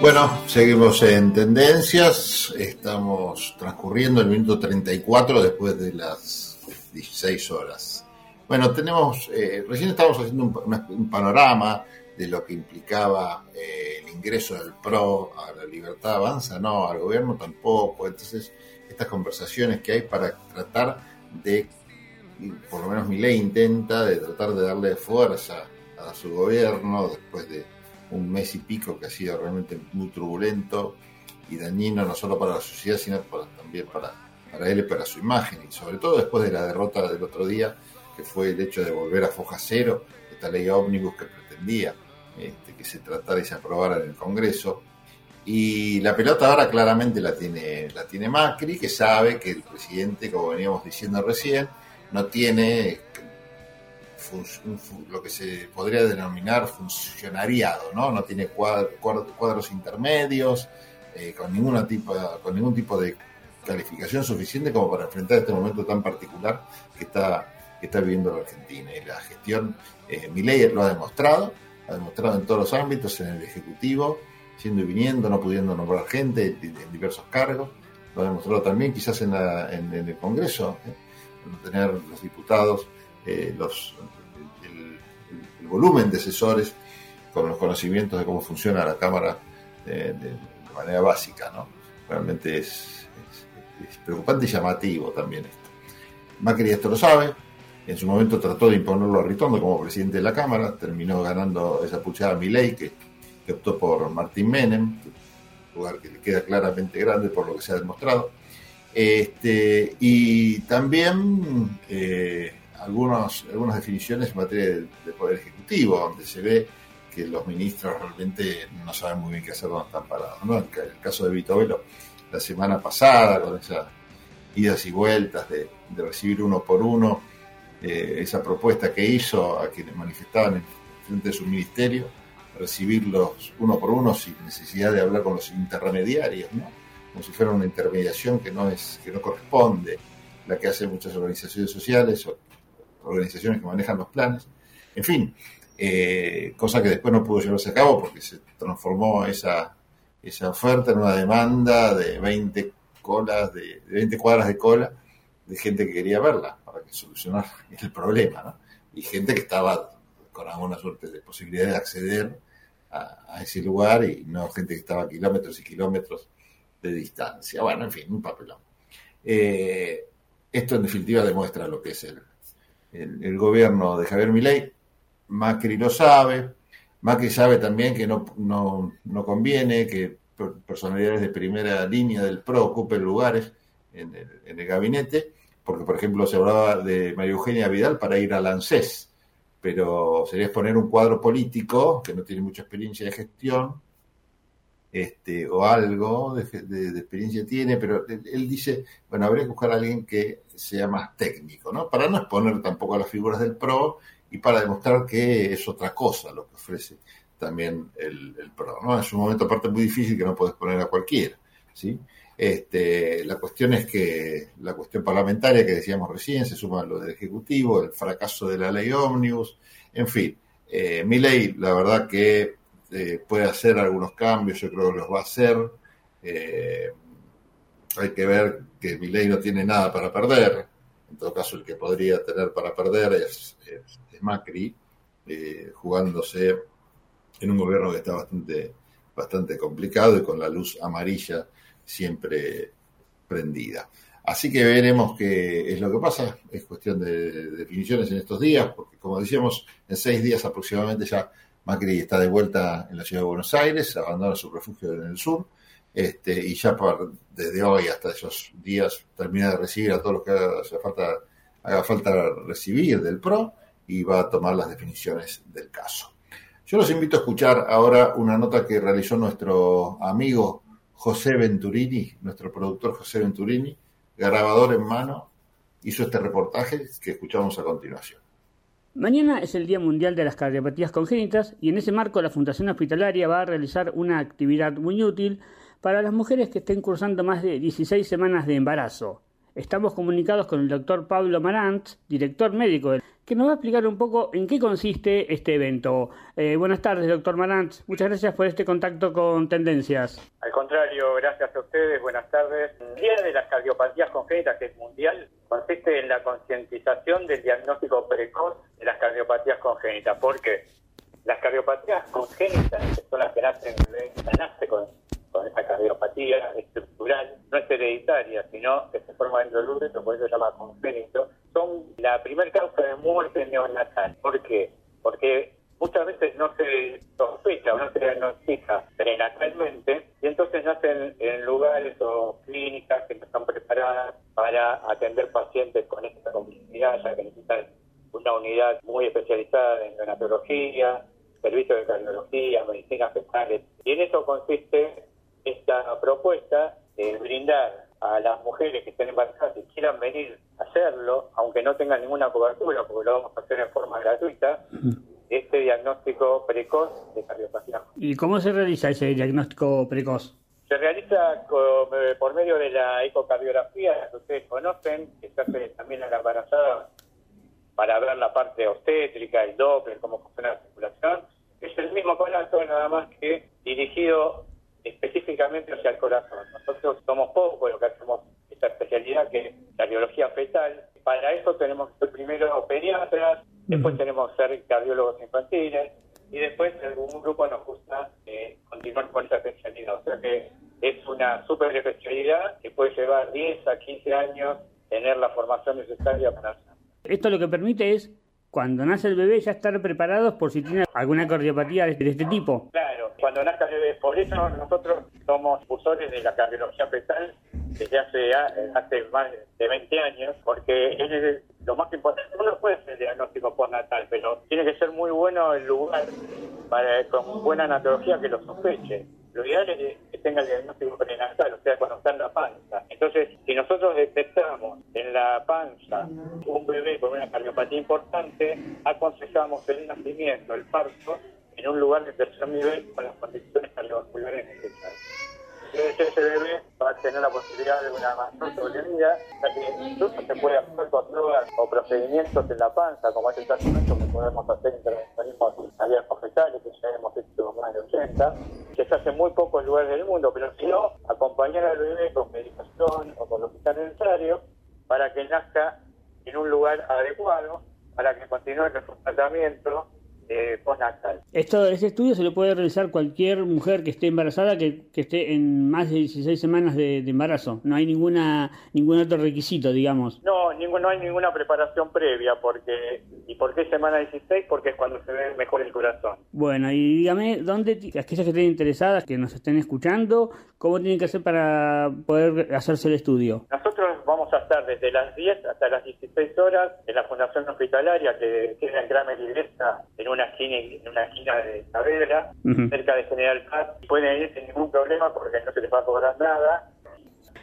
Bueno, seguimos en tendencias. Estamos transcurriendo el minuto 34 después de las 16 horas. Bueno, tenemos, eh, recién estábamos haciendo un, un panorama de lo que implicaba eh, el ingreso del PRO a la libertad avanza, no, al gobierno tampoco. Entonces, estas conversaciones que hay para tratar de, por lo menos mi ley intenta, de tratar de darle fuerza a su gobierno después de un mes y pico que ha sido realmente muy turbulento y dañino no solo para la sociedad, sino para- también para, para él y para su imagen. Y sobre todo después de la derrota del otro día, que fue el hecho de volver a foja cero, esta ley ómnibus que pretendía este, que se tratara y se aprobara en el Congreso. Y la pelota ahora claramente la tiene, la tiene Macri, que sabe que el presidente, como veníamos diciendo recién, no tiene lo que se podría denominar funcionariado, ¿no? No tiene cuad- cuad- cuadros intermedios, eh, con, ninguna tipo, con ningún tipo de calificación suficiente como para enfrentar este momento tan particular que está, que está viviendo la Argentina. Y la gestión, eh, Milei lo ha demostrado, ha demostrado en todos los ámbitos, en el Ejecutivo, siendo y viniendo, no pudiendo nombrar gente en, diversos cargos, lo ha demostrado también quizás en, la- en- el Congreso, ¿eh? tener los diputados eh, los, volumen de asesores con los conocimientos de cómo funciona la Cámara eh, de, manera básica. ¿no? Realmente es, preocupante y llamativo también esto. Macri esto lo sabe, en su momento trató de imponerlo a Ritondo como presidente de la Cámara, terminó ganando esa pulsada Milei que, que optó por Martín Menem, lugar que le queda claramente grande por lo que se ha demostrado. Este, y también eh, algunos, algunas definiciones en materia de, de poder ejecutivo, donde se ve que los ministros realmente no saben muy bien qué hacer donde están parados. ¿no? El, ca- el caso de Vito Velo la semana pasada, con esas idas y vueltas de, de recibir uno por uno, eh, esa propuesta que hizo a quienes manifestaban en frente de su ministerio, recibirlos uno por uno sin necesidad de hablar con los intermediarios, ¿no? como si fuera una intermediación que no es que no corresponde, la que hacen muchas organizaciones sociales organizaciones que manejan los planes. En fin, eh, cosa que después no pudo llevarse a cabo porque se transformó esa, esa oferta en una demanda de 20 colas, de, de 20 cuadras de cola de gente que quería verla para que solucionara [LAUGHS] el problema, ¿no? Y gente que estaba con alguna suerte de posibilidad de acceder a, a ese lugar y no gente que estaba a kilómetros y kilómetros de distancia. Bueno, en fin, un papelón. Eh, esto en definitiva demuestra lo que es el, el, el gobierno de Javier Milei. Macri lo sabe. Macri sabe también que no, no, no conviene que per- personalidades de primera línea del PRO ocupen lugares en el, en el gabinete, porque por ejemplo se hablaba de María Eugenia Vidal para ir al ANSES, pero sería exponer un cuadro político que no tiene mucha experiencia de gestión, este, o algo de, de- de experiencia tiene, pero él, dice, bueno, habría que buscar a alguien que sea más técnico, ¿no? Para no exponer tampoco a las figuras del PRO y para demostrar que es otra cosa lo que ofrece también el, PRO, ¿no? Es un momento aparte muy difícil que no puedes poner a cualquiera, ¿sí? Este, la cuestión es que la cuestión parlamentaria que decíamos recién se suma a lo del Ejecutivo, el fracaso de la ley Omnibus, en fin. Eh, mi ley, la verdad que eh, puede hacer algunos cambios, yo creo que los va a hacer. Eh, hay que ver que mi ley no tiene nada para perder. En todo caso, el que podría tener para perder es Macri, eh, jugándose en un gobierno que está bastante, bastante complicado y con la luz amarilla siempre prendida. Así que veremos qué es lo que pasa. Es cuestión de definiciones en estos días, porque como decíamos, en seis días aproximadamente ya Macri está de vuelta en la ciudad de Buenos Aires, abandona su refugio en el sur, este, y ya desde hoy hasta esos días termina de recibir a todos los que haga falta, haga falta recibir del PRO y va a tomar las definiciones del caso. Yo los invito a escuchar ahora una nota que realizó nuestro amigo José Venturini, nuestro productor José Venturini, grabador en mano, hizo este reportaje que escuchamos a continuación. Mañana es el Día Mundial de las Cardiopatías Congénitas y en ese marco la Fundación Hospitalaria va a realizar una actividad muy útil para las mujeres que estén cursando más de 16 semanas de embarazo. Estamos comunicados con el doctor Pablo Marant, director médico, que nos va a explicar un poco en qué consiste este evento. Eh, buenas tardes, doctor Marant. Muchas gracias por este contacto con Tendencias. Al contrario, gracias a ustedes. Buenas tardes. El Día de las Cardiopatías Congénitas, que es mundial, consiste en la concientización del diagnóstico precoz de las cardiopatías congénitas. porque Las cardiopatías congénitas, que son las que nacen, nace con con esa cardiopatía estructural, no es hereditaria, sino que se forma dentro del útero, por eso se llama congénito, son la primera causa de muerte neonatal. ¿Por qué? Porque muchas veces no se sospecha o no se diagnostica prenatalmente y entonces nacen en lugares o clínicas que no están preparadas para atender pacientes con esta complejidad, ya que necesitan una unidad muy especializada en neonatología, servicios de cardiología, medicinas fetales. Y en eso consiste esta propuesta de brindar a las mujeres que estén embarazadas y quieran venir a hacerlo, aunque no tengan ninguna cobertura, porque lo vamos a hacer en forma gratuita, este diagnóstico precoz de cardiopatía. ¿Y cómo se realiza ese diagnóstico precoz? Se realiza eh, por medio de la ecocardiografía, que ustedes conocen, que se hace también a la embarazada para ver la parte obstétrica, el Doppler, cómo funciona la circulación. Es el mismo aparato, nada más que dirigido específicamente hacia el corazón. Nosotros somos pocos lo que hacemos esta especialidad que es cardiología fetal. Para eso tenemos que ser primero pediatras, después tenemos que ser cardiólogos infantiles y después en algún grupo nos gusta eh, continuar con esta especialidad. O sea que es una super especialidad que puede llevar 10 a 15 años tener la formación necesaria para hacerlo. Esto lo que permite es cuando nace el bebé ya estar preparados por si tiene alguna cardiopatía de este tipo. Claro, cuando nazca el bebé. Por eso nosotros somos impulsores de la cardiología fetal desde hace, hace más de 20 años, porque es lo más importante. Uno puede hacer el diagnóstico postnatal, pero tiene que ser muy bueno el lugar para, con buena anatología que lo sospeche. Lo ideal es que tenga el diagnóstico prenatal, o sea, cuando está en la panza. Entonces, si nosotros detectamos en la panza un bebé con una cardiopatía importante, aconsejamos el nacimiento, el parto, en un lugar de tercer nivel con las condiciones cardiovasculares necesarias. Entonces ese bebé va a tener la posibilidad de una mayor sobrevida, ya que incluso se puede hacer con drogas o procedimientos en la panza, como es el tratamiento que podemos hacer intervencionismos cardíacos fetales, que ya hemos hecho más de 80, que se hace muy poco en lugares del mundo, pero si no, acompañar al bebé con medicación o con lo que sea necesario para que nazca en un lugar adecuado, para que continúe con su tratamiento eh, postnatal. Esto, ese estudio se lo puede realizar cualquier mujer que esté embarazada, que, que esté en más de 16 semanas de, de, embarazo. No hay ninguna ningún otro requisito, digamos. No, ningún, no hay ninguna preparación previa. porque ¿Y por qué semana 16? Porque es cuando se ve mejor el corazón. Bueno, y dígame, ¿dónde, aquellas que estén interesadas, que nos estén escuchando, cómo tienen que hacer para poder hacerse el estudio? Nosotros vamos a estar desde las 10 hasta las 16 horas en la Fundación Hospitalaria, que queda en Gran Melilesa, en una esquina, en una esquina de Saavedra, uh -huh. cerca de General Paz. Pueden ir sin ningún problema porque no se les va a cobrar nada.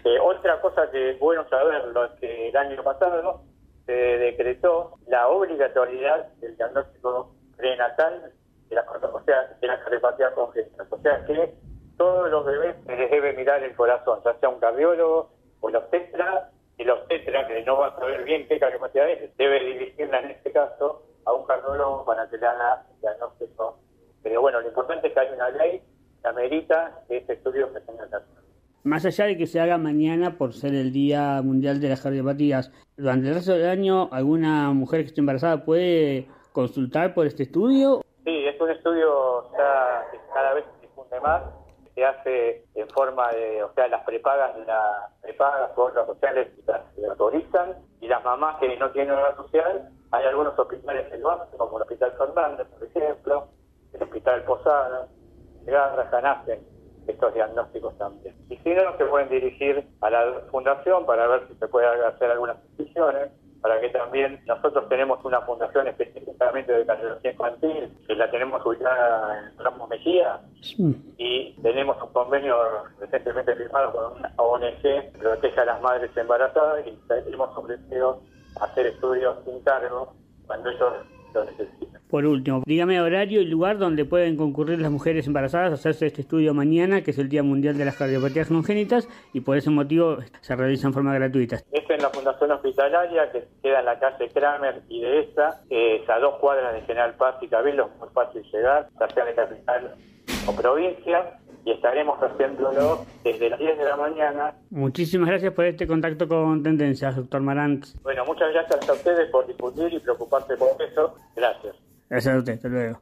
Eh, otra cosa que es bueno saberlo es que el año pasado se decretó la obligatoriedad del diagnóstico prenatal de la, o sea, de la cardiopatía congénita. O sea que todos los bebés se les debe mirar el corazón, ya sea un cardiólogo o el obstetra, y el obstetra, que no va a saber bien qué cardiopatía es, debe dirigirla en este caso a un cardiólogo para que le haga diagnóstico. Pero bueno, lo importante es que hay una ley que amerita que este estudio se tenga que hacer. Más allá de que se haga mañana por ser el Día Mundial de las Cardiopatías, durante el resto del año, ¿alguna mujer que esté embarazada puede consultar por este estudio? Sí, es un estudio ya que cada vez se difunde más, se hace en forma de, o sea, las prepagas, las prepagas por obras sociales las, las autorizan, y las mamás que no tienen obra social, hay algunos hospitales que lo hacen, como el Hospital Fernández, por ejemplo, el Hospital Posada, el Garrahan hacen estos diagnósticos también. Y si no, se pueden dirigir a la fundación para ver si se puede hacer algunas decisiones, para que también nosotros tenemos una fundación específicamente de cardiología infantil, que la tenemos ubicada en Ramos Mejía, y tenemos un convenio recientemente firmado con una ONG que protege a las madres embarazadas y hemos ofrecido hacer estudios sin cargo cuando ellos lo necesitan. Por último, dígame horario y lugar donde pueden concurrir las mujeres embarazadas a hacerse este estudio mañana, que es el Día Mundial de las Cardiopatías Congénitas, y por ese motivo se realiza en forma gratuita. Es en la Fundación Hospitalaria, que queda en la calle Kramer y de esa, que es a dos cuadras de General Paz y Cabildo, es muy fácil llegar, ya sea de capital o provincia, y estaremos haciéndolo desde las 10 de la mañana. Muchísimas gracias por este contacto con Tendencias, doctor Marant. Bueno, muchas gracias a ustedes por difundir y preocuparse por eso. Gracias. Gracias a usted, hasta luego.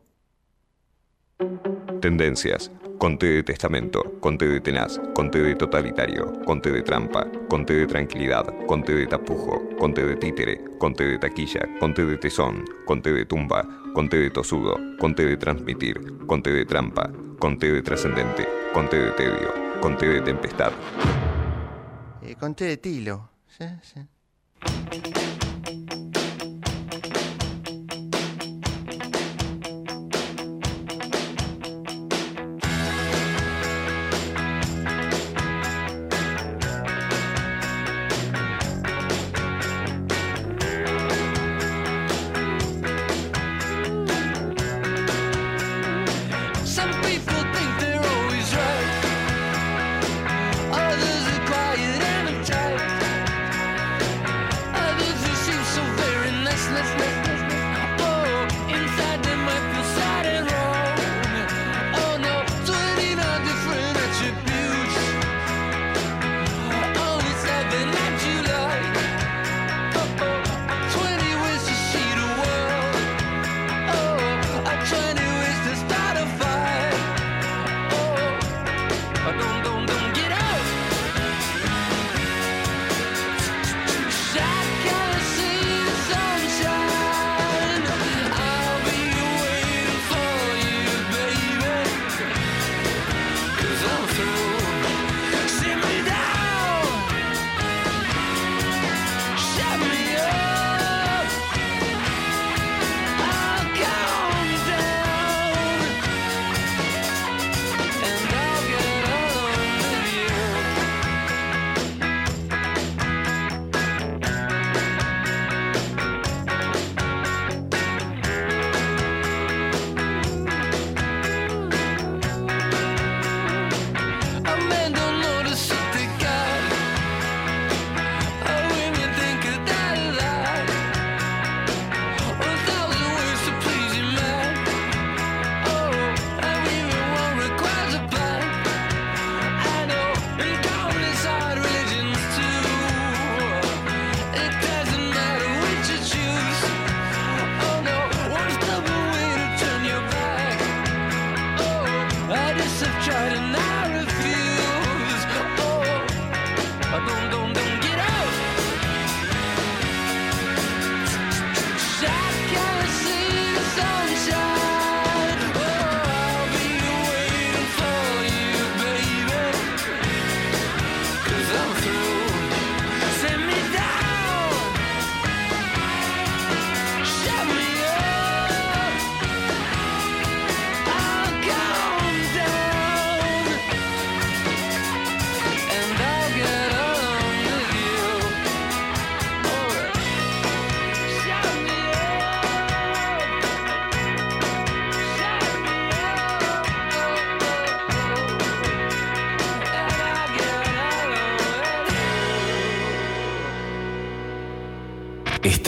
Tendencias. Conte de testamento, conte de tenaz, conte de totalitario, conte de trampa, conte de tranquilidad, conte de tapujo, conte de títere, conte de taquilla, conte de tesón, conte de tumba, conte de tosudo, conte de transmitir, conte de trampa, conte de trascendente, conte de tedio, conte de tempestad. Eh, conté de tilo. Sí, sí.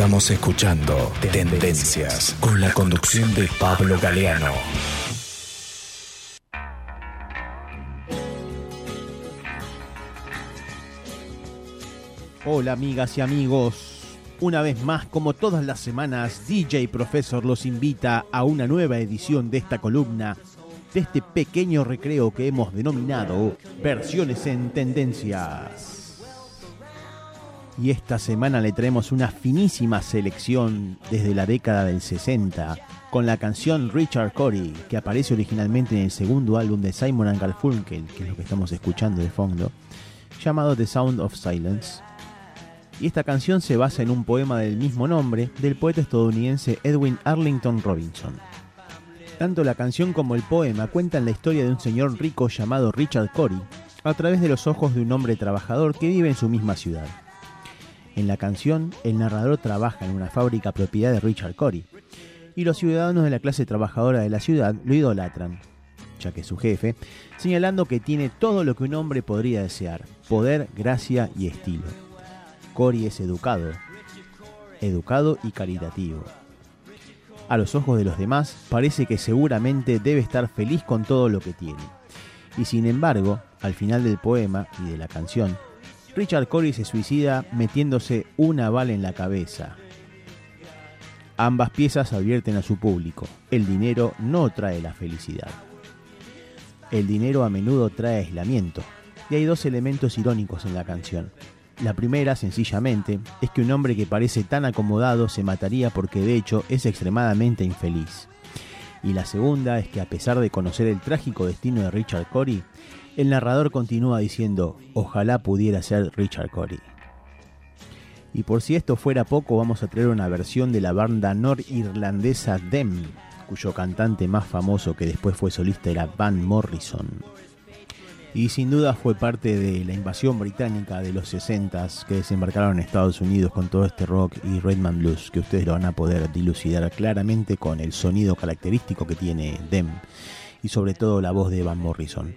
Estamos escuchando Tendencias con la conducción de Pablo Galeano. Hola amigas y amigos. Una vez más, como todas las semanas, DJ Profesor los invita a una nueva edición de esta columna, de este pequeño recreo que hemos denominado Versiones en Tendencias. Y esta semana le traemos una finísima selección desde la década del 60 con la canción Richard Corey, que aparece originalmente en el segundo álbum de Simon Garfunkel, que es lo que estamos escuchando de fondo, llamado The Sound of Silence y esta canción se basa en un poema del mismo nombre del poeta estadounidense Edwin Arlington Robinson. Tanto la canción como el poema cuentan la historia de un señor rico llamado Richard Corey, a través de los ojos de un hombre trabajador que vive en su misma ciudad. En la canción, el narrador trabaja en una fábrica propiedad de Richard Corey, y los ciudadanos de la clase trabajadora de la ciudad lo idolatran, ya que es su jefe, señalando que tiene todo lo que un hombre podría desear, poder, gracia y estilo. Cory es educado, educado y caritativo. A los ojos de los demás parece que seguramente debe estar feliz con todo lo que tiene. Y sin embargo, al final del poema y de la canción, Richard Cory se suicida metiéndose una bala en la cabeza. Ambas piezas advierten a su público, el dinero no trae la felicidad. El dinero a menudo trae aislamiento, y hay dos elementos irónicos en la canción. La primera, sencillamente, es que un hombre que parece tan acomodado se mataría porque de hecho es extremadamente infeliz. Y la segunda es que a pesar de conocer el trágico destino de Richard Corey, el narrador continúa diciendo, ojalá pudiera ser Richard Corey. Y por si esto fuera poco, vamos a traer una versión de la banda norirlandesa Dem, cuyo cantante más famoso que después fue solista era Van Morrison y sin duda fue parte de la invasión británica de los 60 que desembarcaron en Estados Unidos con todo este rock y Redman Blues que ustedes lo van a poder dilucidar claramente con el sonido característico que tiene Dem y sobre todo la voz de Van Morrison.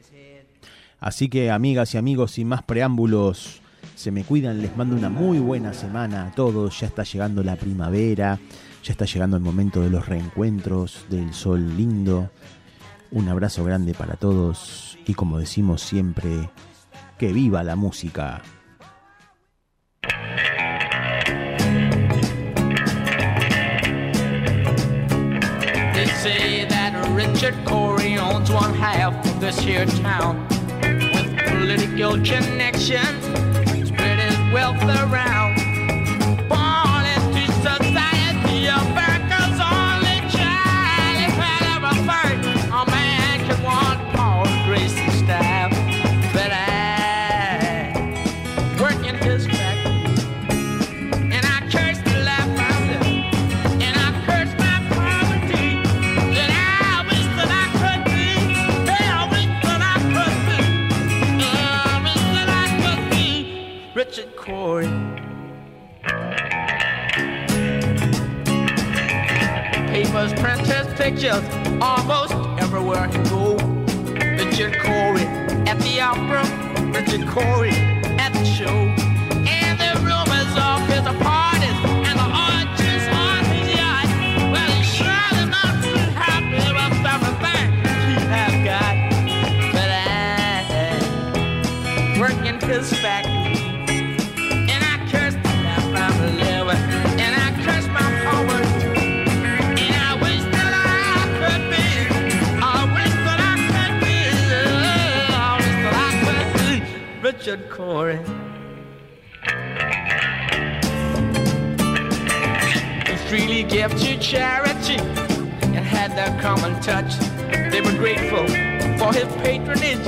Así que amigas y amigos, sin más preámbulos, se me cuidan, les mando una muy buena semana a todos, ya está llegando la primavera, ya está llegando el momento de los reencuentros, del sol lindo. Un abrazo grande para todos y como decimos siempre, que viva la música. Political connections, spread his wealth around. Richard Corey. Papers print pictures almost everywhere he go. Richard Corey at the opera, Richard Corey at the show. And the rumors of his parties and the orgies on his yacht. Well, he's surely not too happy with everything he has got. But I work in his Richard Corey. He freely gave to charity and had their common touch. They were grateful for his patronage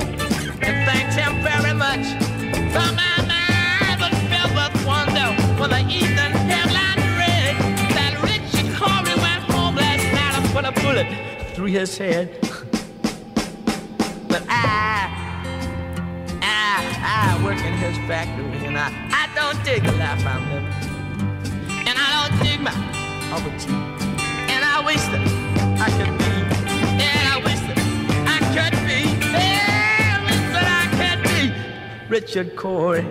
and thanked him very much. For my mind was filled with wonder when the evening headline read that Richard Corey went home last night and put a bullet through his head. I, work in his factory and I, I don't dig the life I'm living. And I don't dig my poverty. And I wish that I could be. And I wish that I could be. Yeah, I wish that I could be Richard Corey.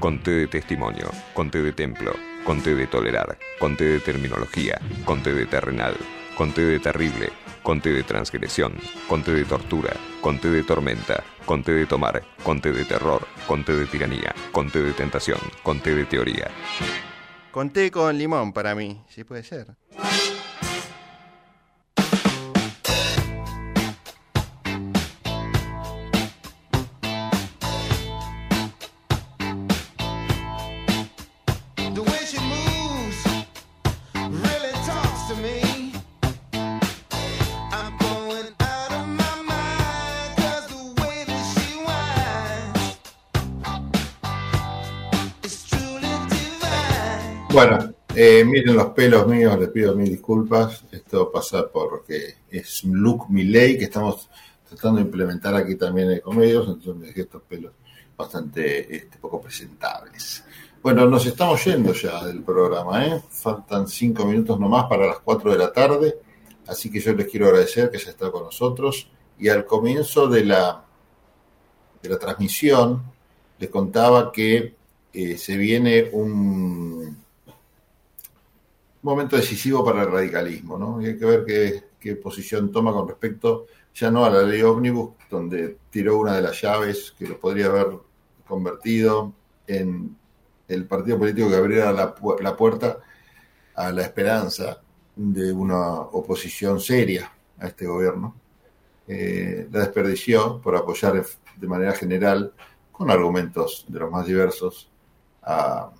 Conté de testimonio, conté de templo, conté de tolerar, conté de terminología, conté de terrenal, conté de terrible, conté de transgresión, conté de tortura, conté de tormenta, conté de tomar, conté de terror, conté de tiranía, conté de tentación, conté de teoría. Conté con limón para mí, si puede ser. Miren los pelos míos, les pido mil disculpas. Esto pasa porque es look Milley que estamos tratando de implementar aquí también en Comedios, entonces me dejé estos pelos bastante este, poco presentables. Bueno, nos estamos yendo ya del programa, ¿eh? Faltan cinco minutos nomás para las cuatro de la tarde, así que yo les quiero agradecer que se estado con nosotros. Y al comienzo de la, de la transmisión les contaba que eh, se viene un momento decisivo para el radicalismo, ¿no? Y hay que ver qué, posición toma con respecto ya no a la ley ómnibus, donde tiró una de las llaves que lo podría haber convertido en el partido político que abriera la, pu- la puerta a la esperanza de una oposición seria a este gobierno. Eh, la desperdició por apoyar de manera general, con argumentos de los más diversos, a,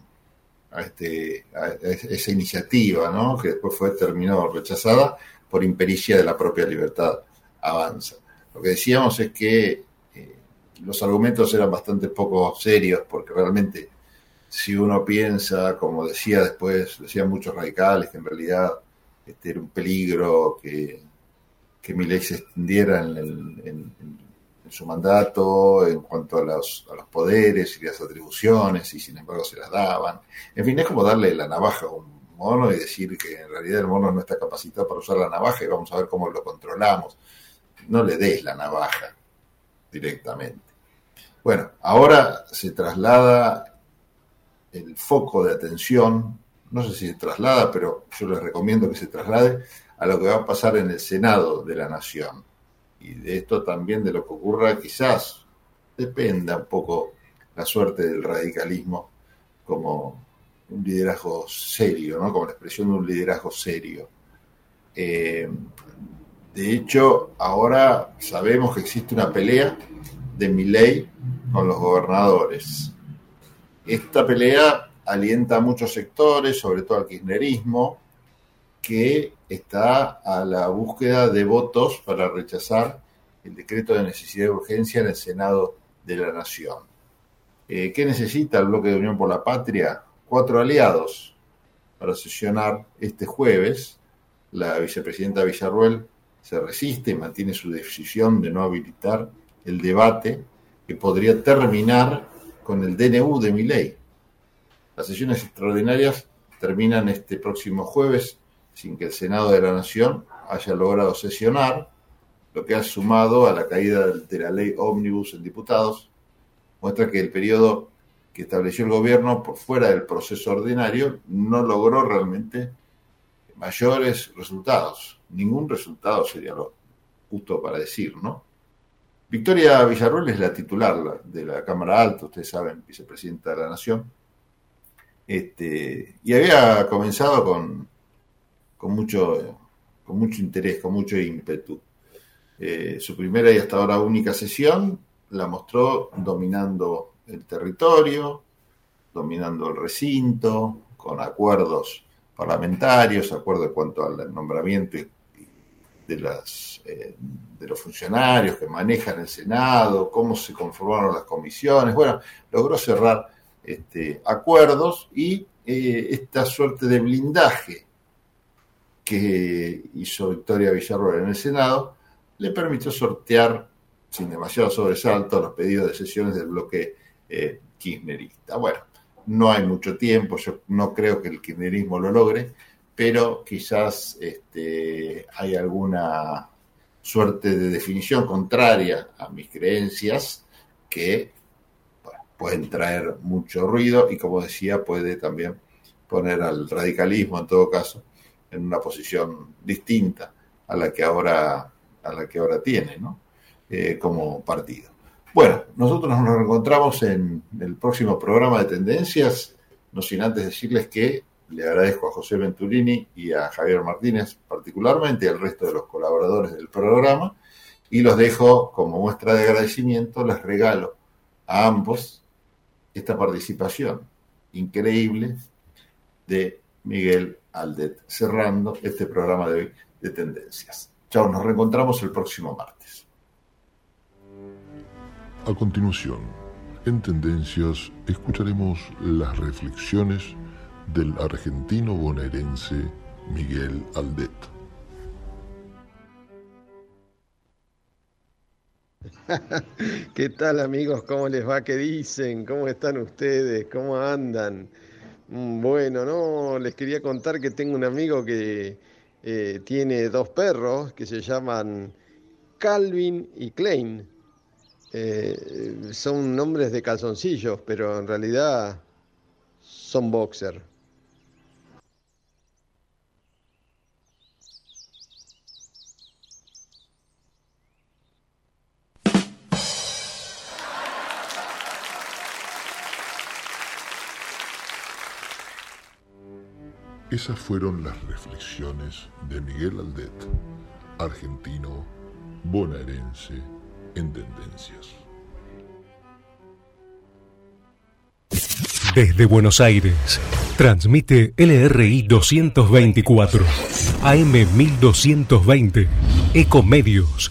a este, a esa iniciativa, ¿no? que después fue terminó rechazada por impericia de la propia libertad avanza. Lo que decíamos es que eh, los argumentos eran bastante poco serios, porque realmente si uno piensa, como decía después, decían muchos radicales, que en realidad este era un peligro que, que mi ley se extendiera en, en- en su mandato en cuanto a los, a los poderes y las atribuciones, y sin embargo se las daban. En fin, es como darle la navaja a un mono y decir que en realidad el mono no está capacitado para usar la navaja y vamos a ver cómo lo controlamos. No le des la navaja directamente. Bueno, ahora se traslada el foco de atención, no sé si se traslada, pero yo les recomiendo que se traslade a lo que va a pasar en el Senado de la Nación. Y de esto también, de lo que ocurra, quizás dependa un poco la suerte del radicalismo como un liderazgo serio, ¿no? como la expresión de un liderazgo serio. Eh, de hecho, ahora sabemos que existe una pelea de Milei con los gobernadores. Esta pelea alienta a muchos sectores, sobre todo al kirchnerismo, que está a la búsqueda de votos para rechazar el decreto de necesidad de urgencia en el Senado de la Nación. Eh, ¿Qué necesita el bloque de Unión por la Patria? Cuatro aliados para sesionar este jueves. La vicepresidenta Villarruel se resiste y mantiene su decisión de no habilitar el debate que podría terminar con el DNU de mi ley. Las sesiones extraordinarias terminan este próximo jueves sin que el Senado de la Nación haya logrado sesionar, lo que ha sumado a la caída de la ley ómnibus en diputados, muestra que el periodo que estableció el gobierno por fuera del proceso ordinario no logró realmente mayores resultados. Ningún resultado sería lo justo para decir, ¿no? Victoria Villarruel es la titular de la Cámara Alta, ustedes saben, vicepresidenta de la Nación. Este, y había comenzado con, con, mucho, con mucho interés, con mucho ímpetu. Eh, su primera y hasta ahora única sesión la mostró dominando el territorio, dominando el recinto, con acuerdos parlamentarios, acuerdos en cuanto al nombramiento de, las, eh, de los funcionarios que manejan el Senado, cómo se conformaron las comisiones. Bueno, logró cerrar este, acuerdos y eh, esta suerte de blindaje que hizo Victoria Villarroel en el Senado le permitió sortear sin demasiado sobresalto los pedidos de sesiones del bloque eh, kirchnerista. Bueno, no hay mucho tiempo, yo no creo que el kirchnerismo lo logre, pero quizás este, hay alguna suerte de definición contraria a mis creencias que pueden traer mucho ruido y como decía, puede también poner al radicalismo en todo caso en una posición distinta a la que ahora, a la que ahora tiene. Eh, como partido. Bueno, nosotros nos reencontramos en el próximo programa de tendencias, no sin antes decirles que le agradezco a José Venturini y a Javier Martínez particularmente y al resto de los colaboradores del programa y los dejo como muestra de agradecimiento, les regalo a ambos esta participación increíble de Miguel Aldet, cerrando este programa de hoy de Tendencias. Chao, nos reencontramos el próximo martes. A continuación, en Tendencias escucharemos las reflexiones del argentino bonaerense Miguel Aldet. [LAUGHS] ¿Qué tal amigos? ¿Cómo les va? ¿Qué dicen? ¿Cómo están ustedes? ¿Cómo andan? Mm, Bueno, no, les quería contar que tengo un amigo que eh, tiene dos perros que se llaman Calvin y Klein. Eh, son nombres de calzoncillos, pero en realidad son boxer. Esas fueron las reflexiones de Miguel Aldet, argentino bonaerense en tendencias. Desde Buenos Aires, transmite LRI 224, AM 1220, Ecomedios,